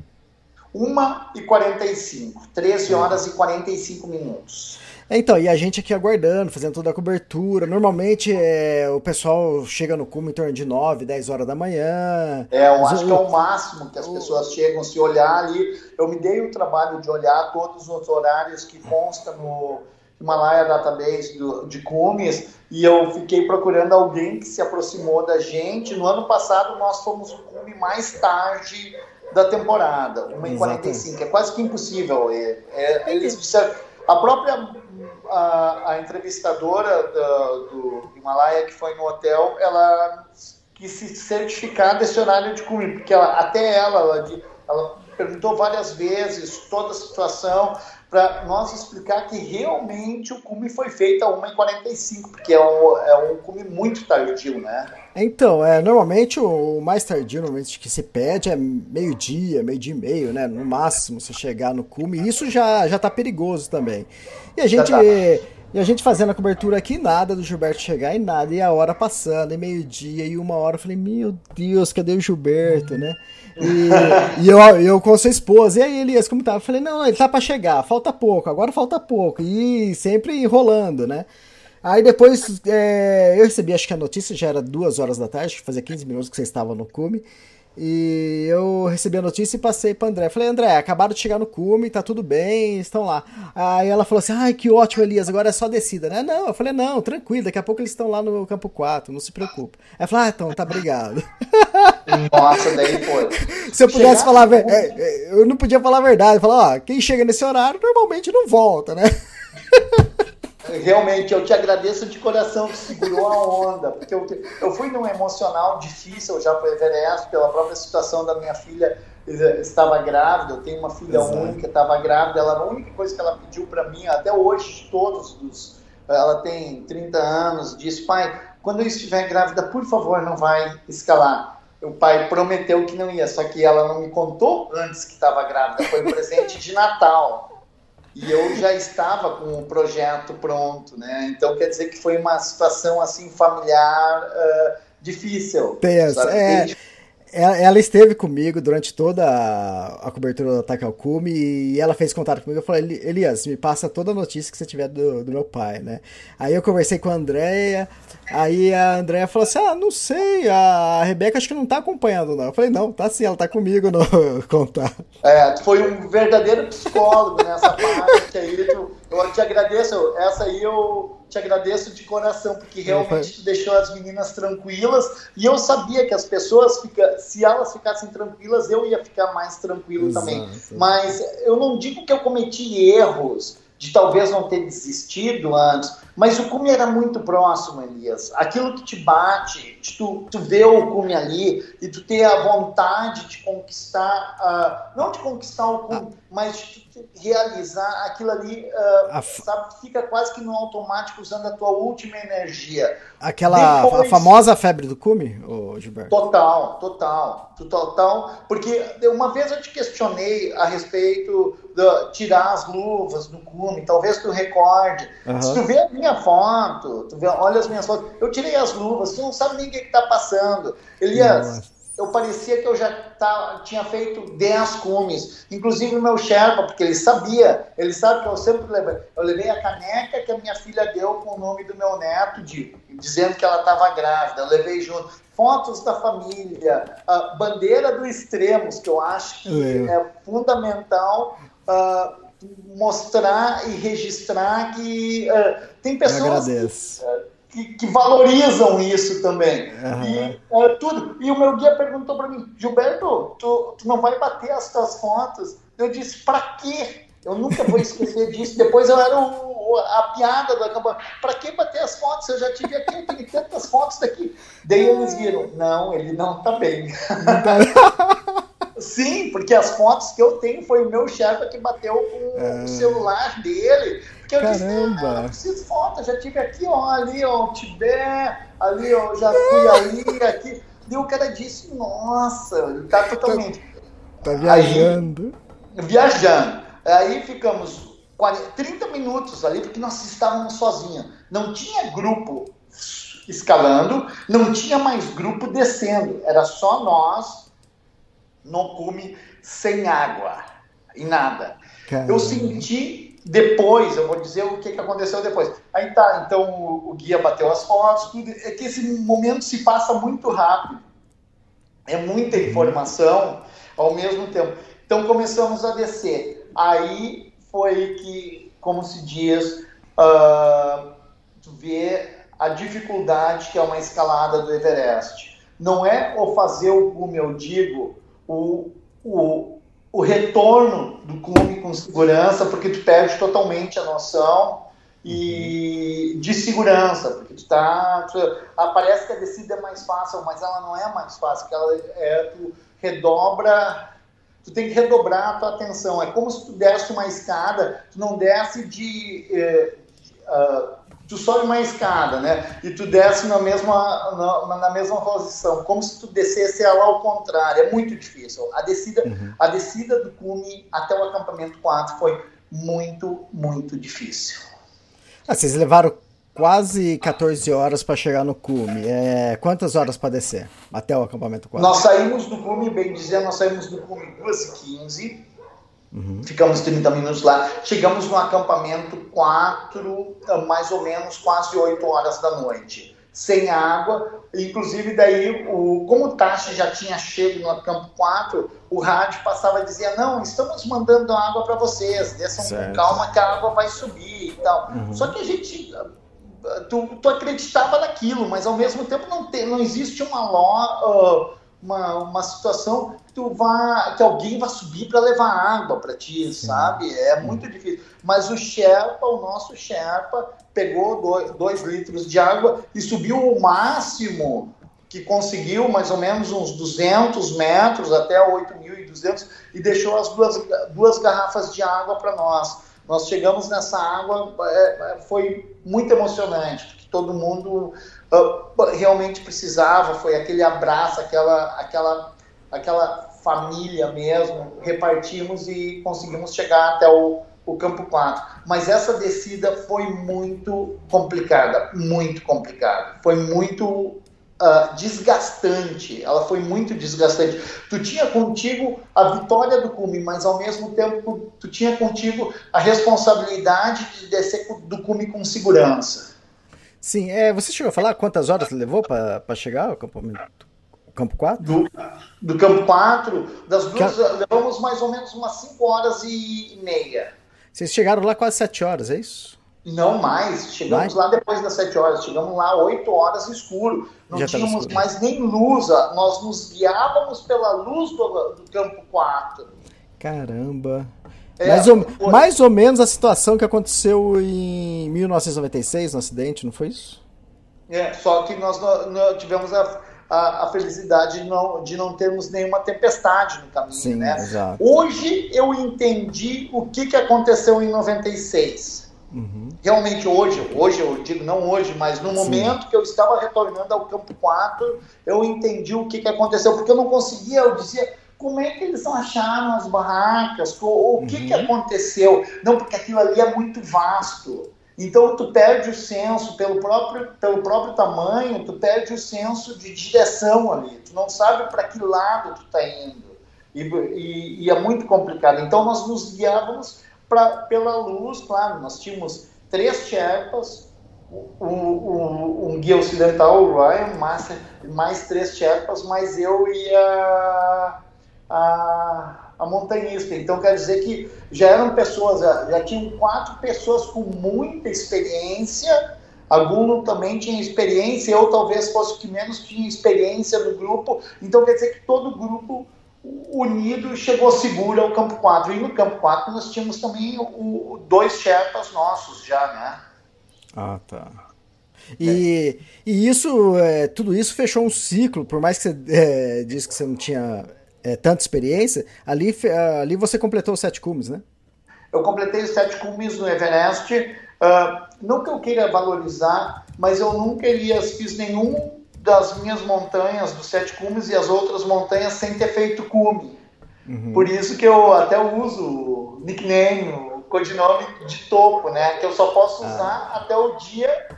1 e 45, 13 horas e 45 minutos. Então, e a gente aqui aguardando, fazendo toda a cobertura. Normalmente é, o pessoal chega no cume em torno de 9, 10 horas da manhã. É, eu acho que é o máximo que as pessoas chegam. Se olhar ali, eu me dei o trabalho de olhar todos os horários que consta no, Himalaia Database do, de cumes e eu fiquei procurando alguém que se aproximou da gente. No ano passado nós fomos o cume mais tarde da temporada, 1h45. É quase que impossível. É, é, eles disseram, a própria a, a entrevistadora do, do Himalaia que foi no hotel, ela quis se certificar desse horário de cume, porque ela, até ela, ela, ela perguntou várias vezes toda a situação para nós explicar que realmente o cume foi feito a 1h45, porque é um, é um cume muito tardio, né? Então, é, normalmente o mais tardio normalmente que se pede é meio-dia, meio-dia e meio, né? No máximo, você chegar no cume. Isso já, já tá perigoso também. E a gente. Tá. E a gente fazendo a cobertura aqui, nada do Gilberto chegar e nada, e a hora passando, e meio-dia, e uma hora, eu falei, meu Deus, cadê o Gilberto, né? E, e eu, eu com a sua esposa, e aí, Elias, como tá? Eu falei, não, ele tá pra chegar, falta pouco, agora falta pouco, e sempre enrolando, né? Aí depois é, eu recebi, acho que a notícia já era duas horas da tarde, fazia 15 minutos que você estava no cume. E eu recebi a notícia e passei para André. Falei, André, acabaram de chegar no cume, tá tudo bem, estão lá. Aí ela falou assim: ai, que ótimo, Elias, agora é só descida, né? Não, eu falei, não, tranquilo, daqui a pouco eles estão lá no campo 4, não se preocupe. Aí falou, ah, então, tá obrigado. [LAUGHS] Nossa, daí foi. Se eu pudesse Chegar falar, é, é, eu não podia falar a verdade. Falar, ó, quem chega nesse horário normalmente não volta, né? [LAUGHS] Realmente, eu te agradeço de coração que segurou a onda, porque eu, eu fui num emocional difícil já para o Everest, pela própria situação da minha filha, estava grávida, eu tenho uma filha Exato. única, estava grávida, ela, a única coisa que ela pediu para mim, até hoje, de todos os, ela tem 30 anos, disse, pai, quando eu estiver grávida, por favor, não vai escalar. O pai prometeu que não ia, só que ela não me contou antes que estava grávida, foi um presente de Natal e eu já estava com o projeto pronto, né? Então quer dizer que foi uma situação assim familiar uh, difícil. Pensa, é, ela, esteve comigo durante toda a, cobertura do ataque ao cume e ela fez contato comigo. Eu falei, Elias, me passa toda a notícia que você tiver do, do meu pai, né? Aí eu conversei com a Andrea, aí a Andrea falou assim: Ah, não sei, a Rebeca acho que não tá acompanhando, não. Eu falei, não, tá sim, ela tá comigo no [LAUGHS] contato. É, foi um verdadeiro psicólogo nessa [LAUGHS] parte aí. Eu te agradeço, essa aí eu te agradeço de coração, porque realmente tu deixou as meninas tranquilas e eu sabia que as pessoas, fica, se elas ficassem tranquilas, eu ia ficar mais tranquilo Exato. também. Mas eu não digo que eu cometi erros de talvez não ter desistido antes, mas o cume era muito próximo, Elias. Aquilo que te bate, de tu, tu ver o cume ali e tu ter a vontade de conquistar, uh, não de conquistar o cume, mas de realizar aquilo ali, uh, sabe, fica quase que no automático usando a tua última energia. Aquela Depois, a famosa febre do cume, Gilberto? Total, total, total, porque uma vez eu te questionei a respeito de tirar as luvas do cume, talvez tu recorde. Uhum. Se tu vê a minha minha foto, tu vê, olha as minhas fotos. Eu tirei as luvas, tu não sabe nem o que está passando. Elias, Nossa. Eu parecia que eu já tá, tinha feito 10 cumes, inclusive o meu Sherpa, porque ele sabia, ele sabe que eu sempre levei. Eu levei a caneca que a minha filha deu com o nome do meu neto, de, dizendo que ela estava grávida, eu levei junto. Fotos da família, a bandeira do Extremos, que eu acho que é fundamental. Uh, mostrar e registrar que uh, tem pessoas que, uh, que, que, valorizam isso também. Uhum. E uh, tudo. E o meu guia perguntou para mim, Gilberto, tu, tu não vai bater as tuas fotos? Eu disse, para quê? Eu nunca vou esquecer [LAUGHS] disso. Depois eu era o, a piada do acampamento. Para que bater as fotos? Eu já tive aqui, eu tenho tantas fotos daqui. Daí eles viram, não, ele não tá bem. Não tá... [LAUGHS] Sim, porque as fotos que eu tenho foi o meu chefe que bateu com é... o celular dele. Porque eu Caramba. disse, ah, não preciso foto, já tive aqui, ó, ali, ó, Tibete, ali, ó, já fui [LAUGHS] ali, aqui. E o cara disse, nossa, ele tá totalmente. Tá, tá viajando. Aí, viajando. Aí ficamos 40, 30 minutos ali, porque nós estávamos sozinhos. Não tinha grupo escalando, não tinha mais grupo descendo. Era só nós no cume sem água e nada. Caramba. Eu senti depois, eu vou dizer o que, que aconteceu depois. Aí tá, então o, o, guia bateu as fotos, tudo. É que esse momento se passa muito rápido. É muita uhum. informação ao mesmo tempo. Então começamos a descer. Aí foi que, como se diz, uh, tu vê a dificuldade que é uma escalada do Everest. Não é o fazer o cume, eu digo, o, o, o retorno do clube com segurança, porque tu perde totalmente a noção e uhum. de segurança, porque tu tá. Tu, ah, parece que a descida é mais fácil, mas ela não é mais fácil, porque ela é, tu redobra, tu tem que redobrar a tua atenção. É como se tu desse uma escada, tu não desce de. Eh, uh, tu sobe uma escada, né? E tu desce na mesma, na, na, mesma posição, como se tu descesse ela ao contrário. É muito difícil. A descida, uhum. a descida do cume até o acampamento 4 foi muito, muito difícil. Ah, vocês levaram quase 14 horas para chegar no cume. É, quantas horas para descer até o acampamento 4? Nós saímos do cume, bem dizer, nós saímos do cume 2h15 Uhum. Ficamos 30 minutos lá. Chegamos no acampamento 4, mais ou menos quase 8 horas da noite. Sem água, inclusive daí, o, como o Tachi já tinha chego no campo 4, o rádio passava a dizer, não, estamos mandando água para vocês, desçam com calma que a água vai subir e tal. Uhum. Só que a gente, tu, tu acreditava naquilo, mas ao mesmo tempo não, tem, não existe uma ló... Uh, uma, uma situação que, tu vá, que alguém vai subir para levar água para ti, Sim. sabe? É muito difícil. Mas o Sherpa, o nosso Sherpa, pegou dois, dois litros de água e subiu o máximo que conseguiu, mais ou menos uns 200 metros até 8.200 e deixou as duas, duas garrafas de água para nós. Nós chegamos nessa água, é, é foi muito emocionante, porque todo mundo realmente precisava, foi aquele abraço, aquela, aquela, aquela família mesmo, repartimos e conseguimos chegar até o, o campo 4. Mas essa descida foi muito complicada, muito complicada. Foi muito uh, desgastante, ela foi muito desgastante. Tu tinha contigo a vitória do cume, mas ao mesmo tempo tu tinha contigo a responsabilidade de descer do cume com segurança. Sim, é, você chegou a falar quantas horas levou para chegar ao acampamento? Campo 4? Do, do campo 4, das duas, que... levamos mais ou menos umas 5 horas e meia. Vocês chegaram lá quase 7 horas, é isso? Não mais, chegamos mais? lá depois das 7 horas, chegamos lá 8 horas escuro. Não Já tínhamos mais nem luz, nós nos guiávamos pela luz do, do campo 4. Caramba. É, mais, ou, foi... mais ou menos a situação que aconteceu em 1996 no acidente, não foi isso? É, só que nós não, não tivemos a, a, a, felicidade de não, de não termos nenhuma tempestade no caminho, Sim, né? Exato. Hoje eu entendi o que, que aconteceu em 96. Uhum. Realmente hoje, hoje eu digo não hoje, mas no Sim. momento que eu estava retornando ao campo 4, eu entendi o que, que aconteceu, porque eu não conseguia, eu dizia, como é que eles acharam as barracas, o, o que, uhum. que aconteceu. Não, porque aquilo ali é muito vasto. Então tu perde o senso pelo próprio, pelo próprio tamanho, tu perde o senso de direção ali. Tu não sabe para que lado tu está indo. E, e, e, é muito complicado. Então nós nos guiávamos pra, pela luz, claro, nós tínhamos três Sherpas, um, um, um guia ocidental, o Ryan, mais, mais três Sherpas, mas eu e a a, a montanhista. Então quer dizer que já eram pessoas, já, tinham quatro pessoas com muita experiência. Alguno também tinha experiência, eu talvez fosse o que menos tinha experiência no grupo. Então quer dizer que todo o grupo unido chegou seguro ao campo 4. E no campo 4 nós tínhamos também o dois Sherpas nossos já, né? Ah, tá. E, é. e isso, é, tudo isso fechou um ciclo, por mais que você é, disse que você não tinha é, tanta experiência, ali, ali você completou os sete cumes, né? Eu completei os sete cumes no Everest. Uh, não que eu queira valorizar, mas eu nunca iria, fiz nenhum das minhas montanhas, dos sete cumes e as outras montanhas sem ter feito cume. Uhum. Por isso que eu até uso o nickname, o codinome de topo, né? Que eu só posso ah. usar até o dia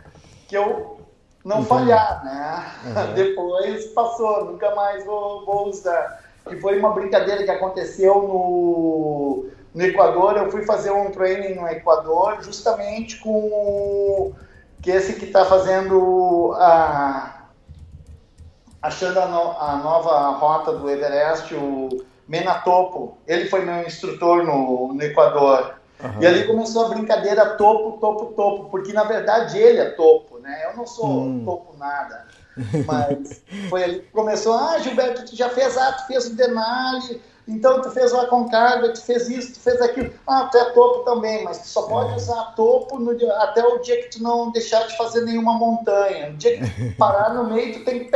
que eu não uhum. falhar, né? Uhum. [LAUGHS] Depois passou, nunca mais vou, vou usar que foi uma brincadeira que aconteceu no, no Equador. Eu fui fazer um training no Equador justamente com o, que esse que está fazendo a achando a, no, a, nova rota do Everest, o Menatopo. Ele foi meu instrutor no, no Equador. Uhum. E ali começou a brincadeira topo, topo, topo, porque na verdade ele é topo, né? Eu não sou hum. topo nada. Mas foi ali que começou, ah, Gilberto, tu já fez, ah, tu fez o Denali, então tu fez o Aconcagua, tu fez isso, tu fez aquilo. Ah, tu é topo também, mas tu só pode é. usar topo no, até o dia que tu não deixar de fazer nenhuma montanha. No dia que tu parar no meio, tu tem que,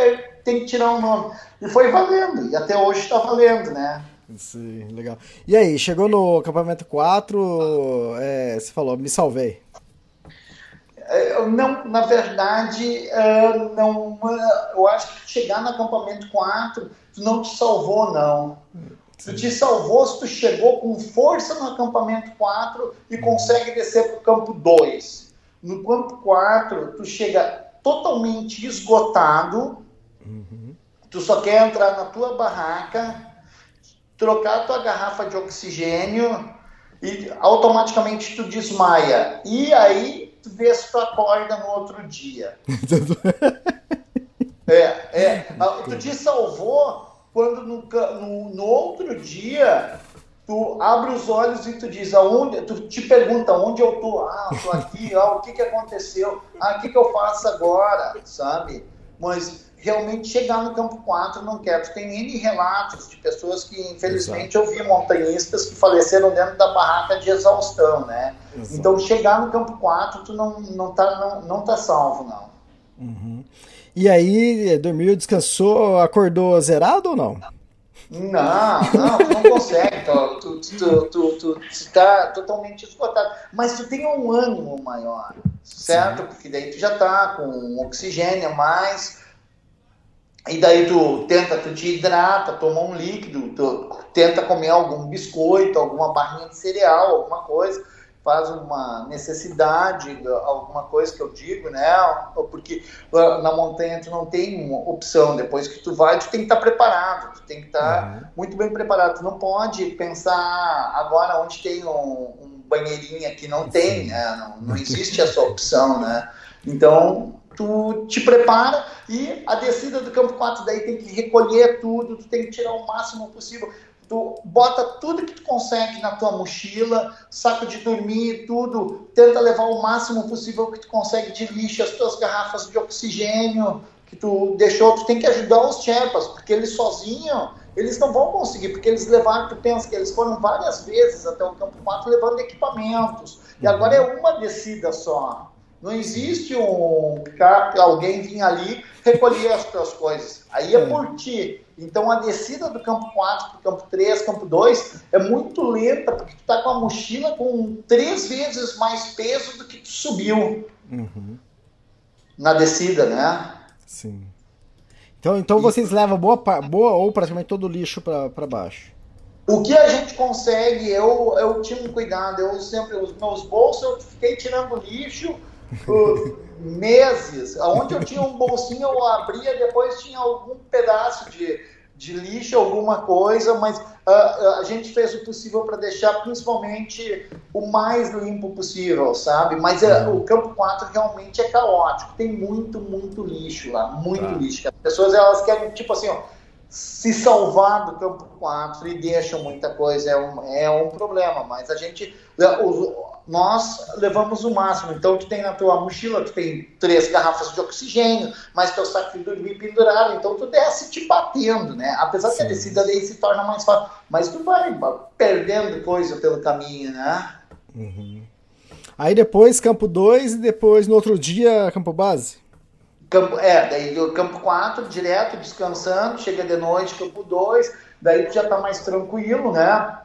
tem que tirar um nome. E foi valendo, e até hoje está valendo, né? Sim, legal. E aí, chegou no acampamento 4, é, você falou, me salvei. Não, na verdade, é, não, eu acho que chegar no acampamento 4 não te salvou, não. Tu te salvou se tu chegou com força no acampamento 4 e consegue descer para o campo 2. No campo 4, tu chega totalmente esgotado, uhum. tu só quer entrar na tua barraca, trocar a tua garrafa de oxigênio e automaticamente tu desmaia. E aí tu vê se tu acorda no outro dia. [LAUGHS] é, é. Tu te salvou quando no, no, no, outro dia tu abre os olhos e tu diz aonde, tu te pergunta onde eu tô, ah, eu tô aqui, ah, o que que aconteceu, ah, o que que eu faço agora, sabe? Mas realmente chegar no campo 4 não quer. Tu tem N relatos de pessoas que, infelizmente, Exato. eu vi montanhistas que faleceram dentro da barraca de exaustão, né? Exato. Então, chegar no campo 4, tu não, não, tá, não, não tá salvo, não. Uhum. E aí, dormiu, descansou, acordou zerado ou não? Não, não, tu não [LAUGHS] consegue, tu, tu, tu, tu, está totalmente esgotado. Mas tu tem um ânimo maior, certo? Porque daí tu já tá com oxigênio a mais, e daí tu tenta, tu te hidrata, toma um líquido, tu tenta comer algum biscoito, alguma barrinha de cereal, alguma coisa faz uma necessidade, alguma coisa que eu digo, né? Porque ah, na montanha tu não tem opção. Depois que tu vai, tu tem que estar preparado, tu tem que estar uhum. muito bem preparado. Tu não pode pensar agora onde tem um, um banheirinho aqui, não tem, né? Não, não existe essa opção, né? Então, tu te prepara e a descida do campo 4 daí tem que recolher tudo, tu tem que tirar o máximo possível tu bota tudo que tu consegue na tua mochila, saco de dormir, tudo, tenta levar o máximo possível que tu consegue de lixo, as tuas garrafas de oxigênio que tu deixou, tu tem que ajudar os Sherpas, porque eles sozinhos, eles não vão conseguir, porque eles levaram, tu pensa que eles foram várias vezes até o campo 4 levando equipamentos, e agora é uma descida só. Não existe um alguém vir ali recolher as tuas coisas. Aí é, é. por ti. Então a descida do campo 4 para o campo 3, campo 2 é muito lenta, porque tu está com a mochila com três vezes mais peso do que tu subiu uhum. na descida, né? Sim. Então, então vocês levam boa, boa ou praticamente todo o lixo para baixo? O que a gente consegue, eu, eu tinha um cuidado, eu sempre, os meus bolsos eu fiquei tirando lixo por [LAUGHS] meses. Onde eu tinha um bolsinho, eu abria, depois tinha algum pedaço de, de lixo, alguma coisa, mas uh, a gente fez o possível para deixar principalmente o mais limpo possível, sabe? Mas uh, o campo 4 realmente é caótico, tem muito, muito lixo lá, muito ah. lixo. As pessoas elas querem, tipo assim, ó, se salvar do campo 4 e deixam muita coisa, é um, é um problema, mas a gente. Os, nós levamos o máximo. Então, tu tem na tua mochila, tu tem três garrafas de oxigênio, mais teu saco de dormir pendurado. Então, tu desce te batendo, né? Apesar Sim. que a descida daí se torna mais fácil. Mas tu vai perdendo coisa pelo caminho, né? Uhum. Aí depois, campo 2 e depois, no outro dia, campo base? Campo, é, daí do campo 4, direto, descansando, chega de noite, campo 2, daí tu já tá mais tranquilo, né?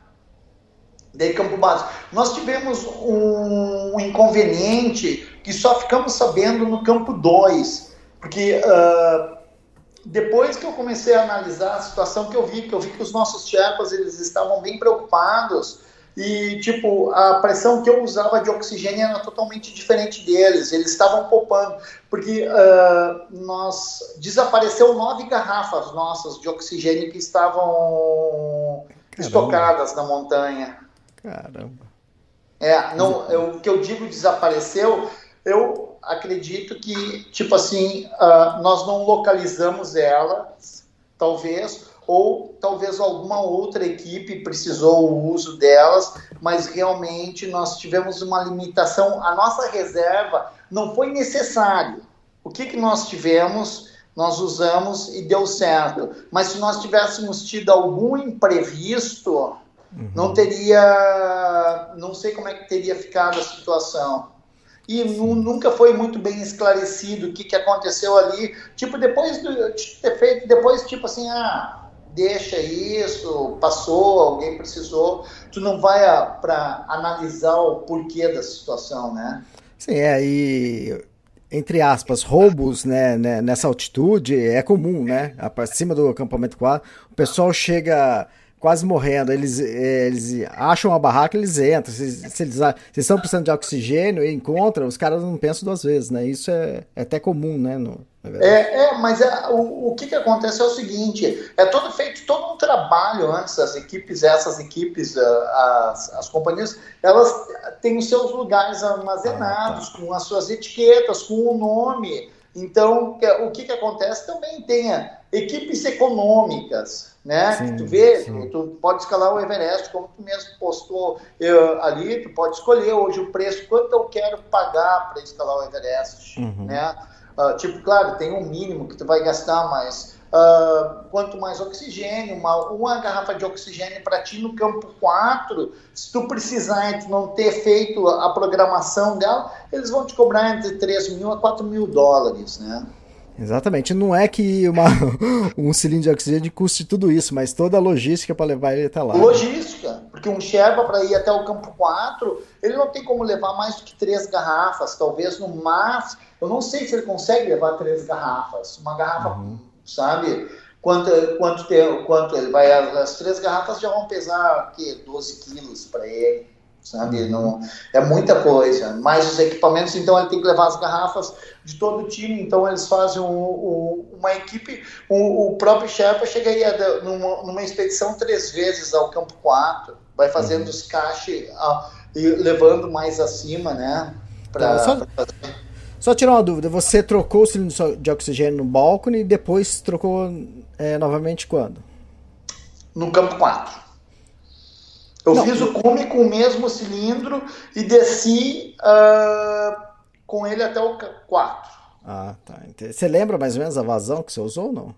de Campo Base. Nós tivemos um, inconveniente que só ficamos sabendo no campo 2, porque uh, depois que eu comecei a analisar a situação que eu vi, que eu vi que os nossos Sherpas eles estavam bem preocupados e tipo a pressão que eu usava de oxigênio era totalmente diferente deles. Eles estavam poupando porque uh, nós desapareceu nove garrafas nossas de oxigênio que estavam Caramba. estocadas na montanha. Caramba. É, não, eu, o que eu digo desapareceu, eu acredito que, tipo assim, uh, nós não localizamos ela, talvez, ou talvez alguma outra equipe precisou o uso delas, mas realmente nós tivemos uma limitação. A nossa reserva não foi necessário. O que, que nós tivemos? Nós usamos e deu certo. Mas se nós tivéssemos tido algum imprevisto, Uhum. Não teria. Não sei como é que teria ficado a situação. E nunca foi muito bem esclarecido o que, que aconteceu ali. Tipo, depois de ter feito, depois, tipo assim, ah, deixa isso, passou, alguém precisou. Tu não vai para analisar o porquê da situação, né? Sim, é, e entre aspas, roubos né, né, nessa altitude é comum, né? Acima do acampamento 4, o pessoal chega quase morrendo. Eles, eles acham a barraca, eles entram. Se, se eles, se estão precisando de oxigênio e encontram, os caras não pensam duas vezes, né? Isso é, é até comum, né? No, é, é, mas é, o, o que, que acontece é o seguinte: é todo feito todo um trabalho antes das equipes, essas equipes, as, as companhias, elas têm os seus lugares armazenados, ah, tá. com as suas etiquetas, com o nome. Então, o que, que acontece também tem equipes econômicas, né? Sim, tu vê, sim. tu pode escalar o Everest, como tu mesmo postou eu, ali, tu pode escolher hoje o preço, quanto eu quero pagar para escalar o Everest, uhum. né? Uh, tipo, claro, tem um mínimo que tu vai gastar, mas uh, quanto mais oxigênio, uma, uma garrafa de oxigênio para ti no campo 4, se tu precisar e tu não ter feito a programação dela, eles vão te cobrar entre 3 mil a 4 mil dólares, né? Exatamente. Não é que uma, [LAUGHS] um cilindro de oxigênio custe tudo isso, mas toda a logística para levar ele até lá. Logística, porque um Sherpa para ir até o campo 4, ele não tem como levar mais do que três garrafas, talvez no máximo. Eu não sei se ele consegue levar três garrafas. Uma garrafa, uhum. sabe? Quanto, quanto, tem, quanto ele vai. As três garrafas já vão pesar que 12 quilos para ele sabe? Uhum. Não, é muita coisa. Mais os equipamentos, então ele tem que levar as garrafas de todo o time, então eles fazem um, um, uma equipe, um, o próprio Sherpa chegaria numa, numa, expedição três vezes ao campo 4, vai fazendo uhum. os caixes e levando mais acima, né? Pra, tá, só, pra só tirar uma dúvida, você trocou o cilindro de oxigênio no balcone e depois trocou é, novamente quando? No campo 4. Eu não. fiz o cume com o mesmo cilindro e desci uh, com ele até o 4. Ah, tá. Você lembra mais ou menos a vazão que você usou ou não?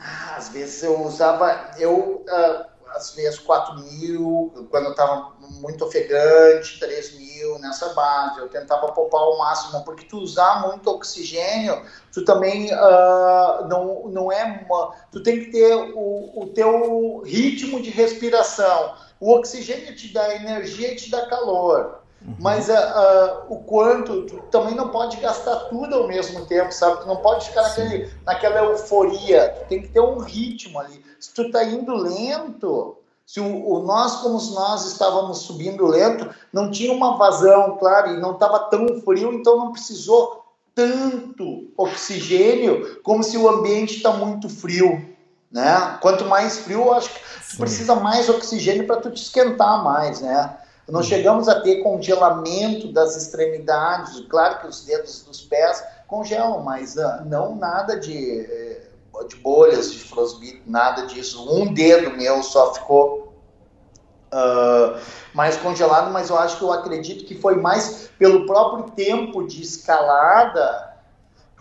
Ah, às vezes eu usava, eu, uh, às vezes 4 mil, quando eu estava muito ofegante, 3 mil nessa base. Eu tentava poupar o máximo, porque tu usar muito oxigênio, tu também uh, não, não é. Uma, tu tem que ter o, o teu ritmo de respiração. O oxigênio te dá energia e te dá calor. Uhum. Mas uh, uh, o quanto, tu também não pode gastar tudo ao mesmo tempo, sabe? Tu não pode ficar naquele, naquela euforia, tu tem que ter um ritmo ali. Se tu tá indo lento, se o, o, nós, como nós estávamos subindo lento, não tinha uma vazão, claro, e não estava tão frio, então não precisou tanto oxigênio como se o ambiente está muito frio. Né? Quanto mais frio, eu acho que Sim. precisa mais oxigênio para tu te esquentar mais, né? Uhum. chegamos a ter congelamento das extremidades, claro que os dedos dos pés congelam, mas uh, não nada de eh, de bolhas de frostbite, nada disso. Um dedo meu só ficou uh, mais congelado, mas eu acho que eu acredito que foi mais pelo próprio tempo de escalada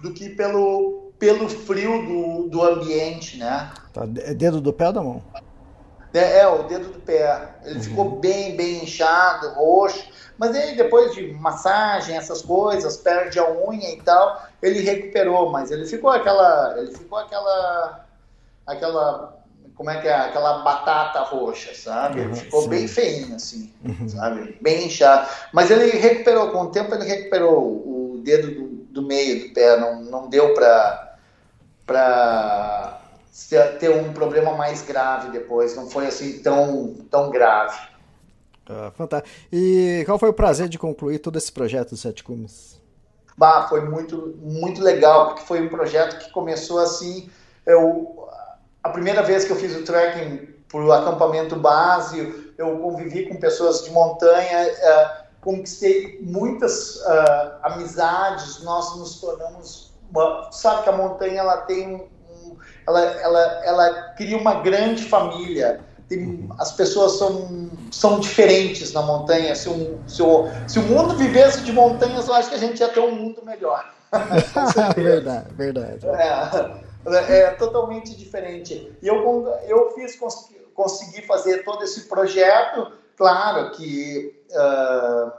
do que pelo, pelo frio do, do ambiente, né? Tá, dedo do pé ou da mão? É, é, o dedo do pé. Ele uhum. ficou bem, bem inchado, roxo. Mas aí depois de massagem, essas coisas, perde a unha e tal, ele recuperou, mas ele ficou aquela, ele ficou aquela, aquela, como é que é, aquela batata roxa, sabe? Ele uhum, ficou sim. bem feinho assim, uhum. sabe? Bem inchado. Mas ele recuperou com o tempo, ele recuperou o dedo do, do meio do pé, não, não deu para para ter um problema mais grave depois, não foi assim tão tão grave. Ah, fantástico. E qual foi o prazer de concluir todo esse projeto dos Sete Cumes? Bah, foi muito, muito legal, porque foi um projeto que começou assim. Eu, a primeira vez que eu fiz o trekking para o acampamento base, eu convivi com pessoas de montanha, uh, conquistei muitas uh, amizades, nós nos tornamos. Uma, sabe que a montanha ela tem ela, ela, ela cria uma grande família tem, as pessoas são, são diferentes na montanha. Se, um, se, o, se o mundo vivesse de montanhas, eu acho que a gente ia ter um mundo melhor. [LAUGHS] verdade, verdade. É, é, totalmente diferente. E eu, eu fiz, consegui fazer todo esse projeto. Claro que, uh,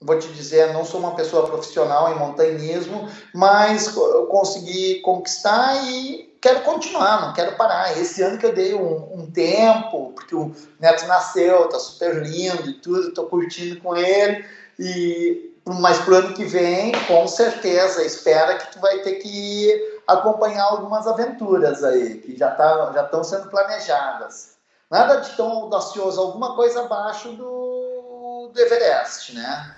vou te dizer, não sou uma pessoa profissional em montanhismo, mas eu consegui conquistar e quero continuar, não quero parar. Esse ano que eu dei um, um tempo, porque o neto nasceu, tá super lindo e tudo, estou curtindo com ele. E mas pro ano que vem, com certeza, espera que tu vai ter que acompanhar algumas aventuras aí, que já tá, já estão sendo planejadas. Nada de tão audacioso, alguma coisa abaixo do, do Everest, né?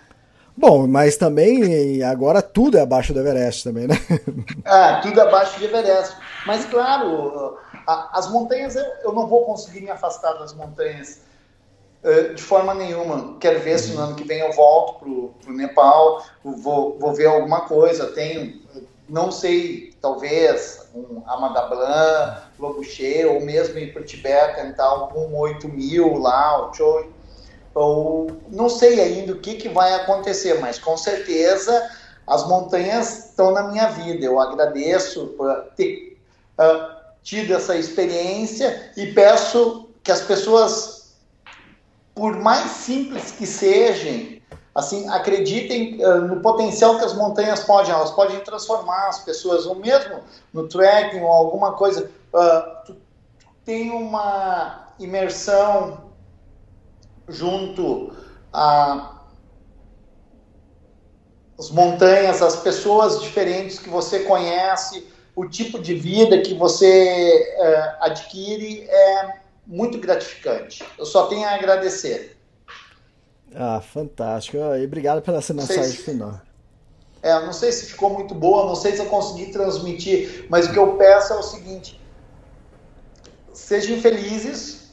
Bom, mas também agora tudo é abaixo do Everest também, né? É, tudo é abaixo do Everest. Mas claro, as montanhas eu não vou conseguir me afastar das montanhas eh, de forma nenhuma. Quero ver se no ano que vem eu volto pro, pro Nepal, vou, vou ver alguma coisa. Tenho, não sei, talvez um Amadablan, Lobuche, ou mesmo ir para o Tibete tentar algum 8 mil lá, o Choi ou não sei ainda o que, que vai acontecer, mas com certeza as montanhas estão na minha vida. Eu agradeço por ter uh, tido essa experiência e peço que as pessoas, por mais simples que sejam, assim, acreditem uh, no potencial que as montanhas podem, elas podem transformar as pessoas, ou mesmo no trekking ou alguma coisa, uh, tu, tem uma imersão junto a as montanhas, as pessoas diferentes que você conhece, o tipo de vida que você é, adquire é muito gratificante. Eu só tenho a agradecer. Ah, fantástico. E obrigado pela essa mensagem se, final. É, não sei se ficou muito boa, não sei se eu consegui transmitir, mas o que eu peço é o seguinte: sejam felizes,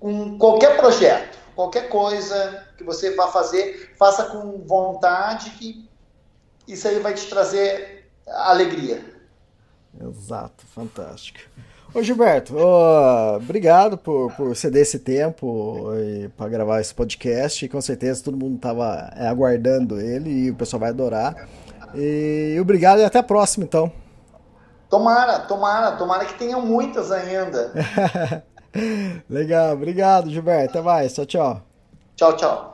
com qualquer projeto, qualquer coisa que você vá fazer, faça com vontade que isso aí vai te trazer alegria. Exato, fantástico. Ô Gilberto, oh, obrigado por, por ceder esse tempo para gravar esse podcast. Com certeza todo mundo estava é, aguardando ele e o pessoal vai adorar. E obrigado e até a próxima, então. Tomara, tomara, tomara que tenham muitas ainda. [LAUGHS] Legal, obrigado, Gilberto. Até mais. Tchau, tchau. Tchau, tchau.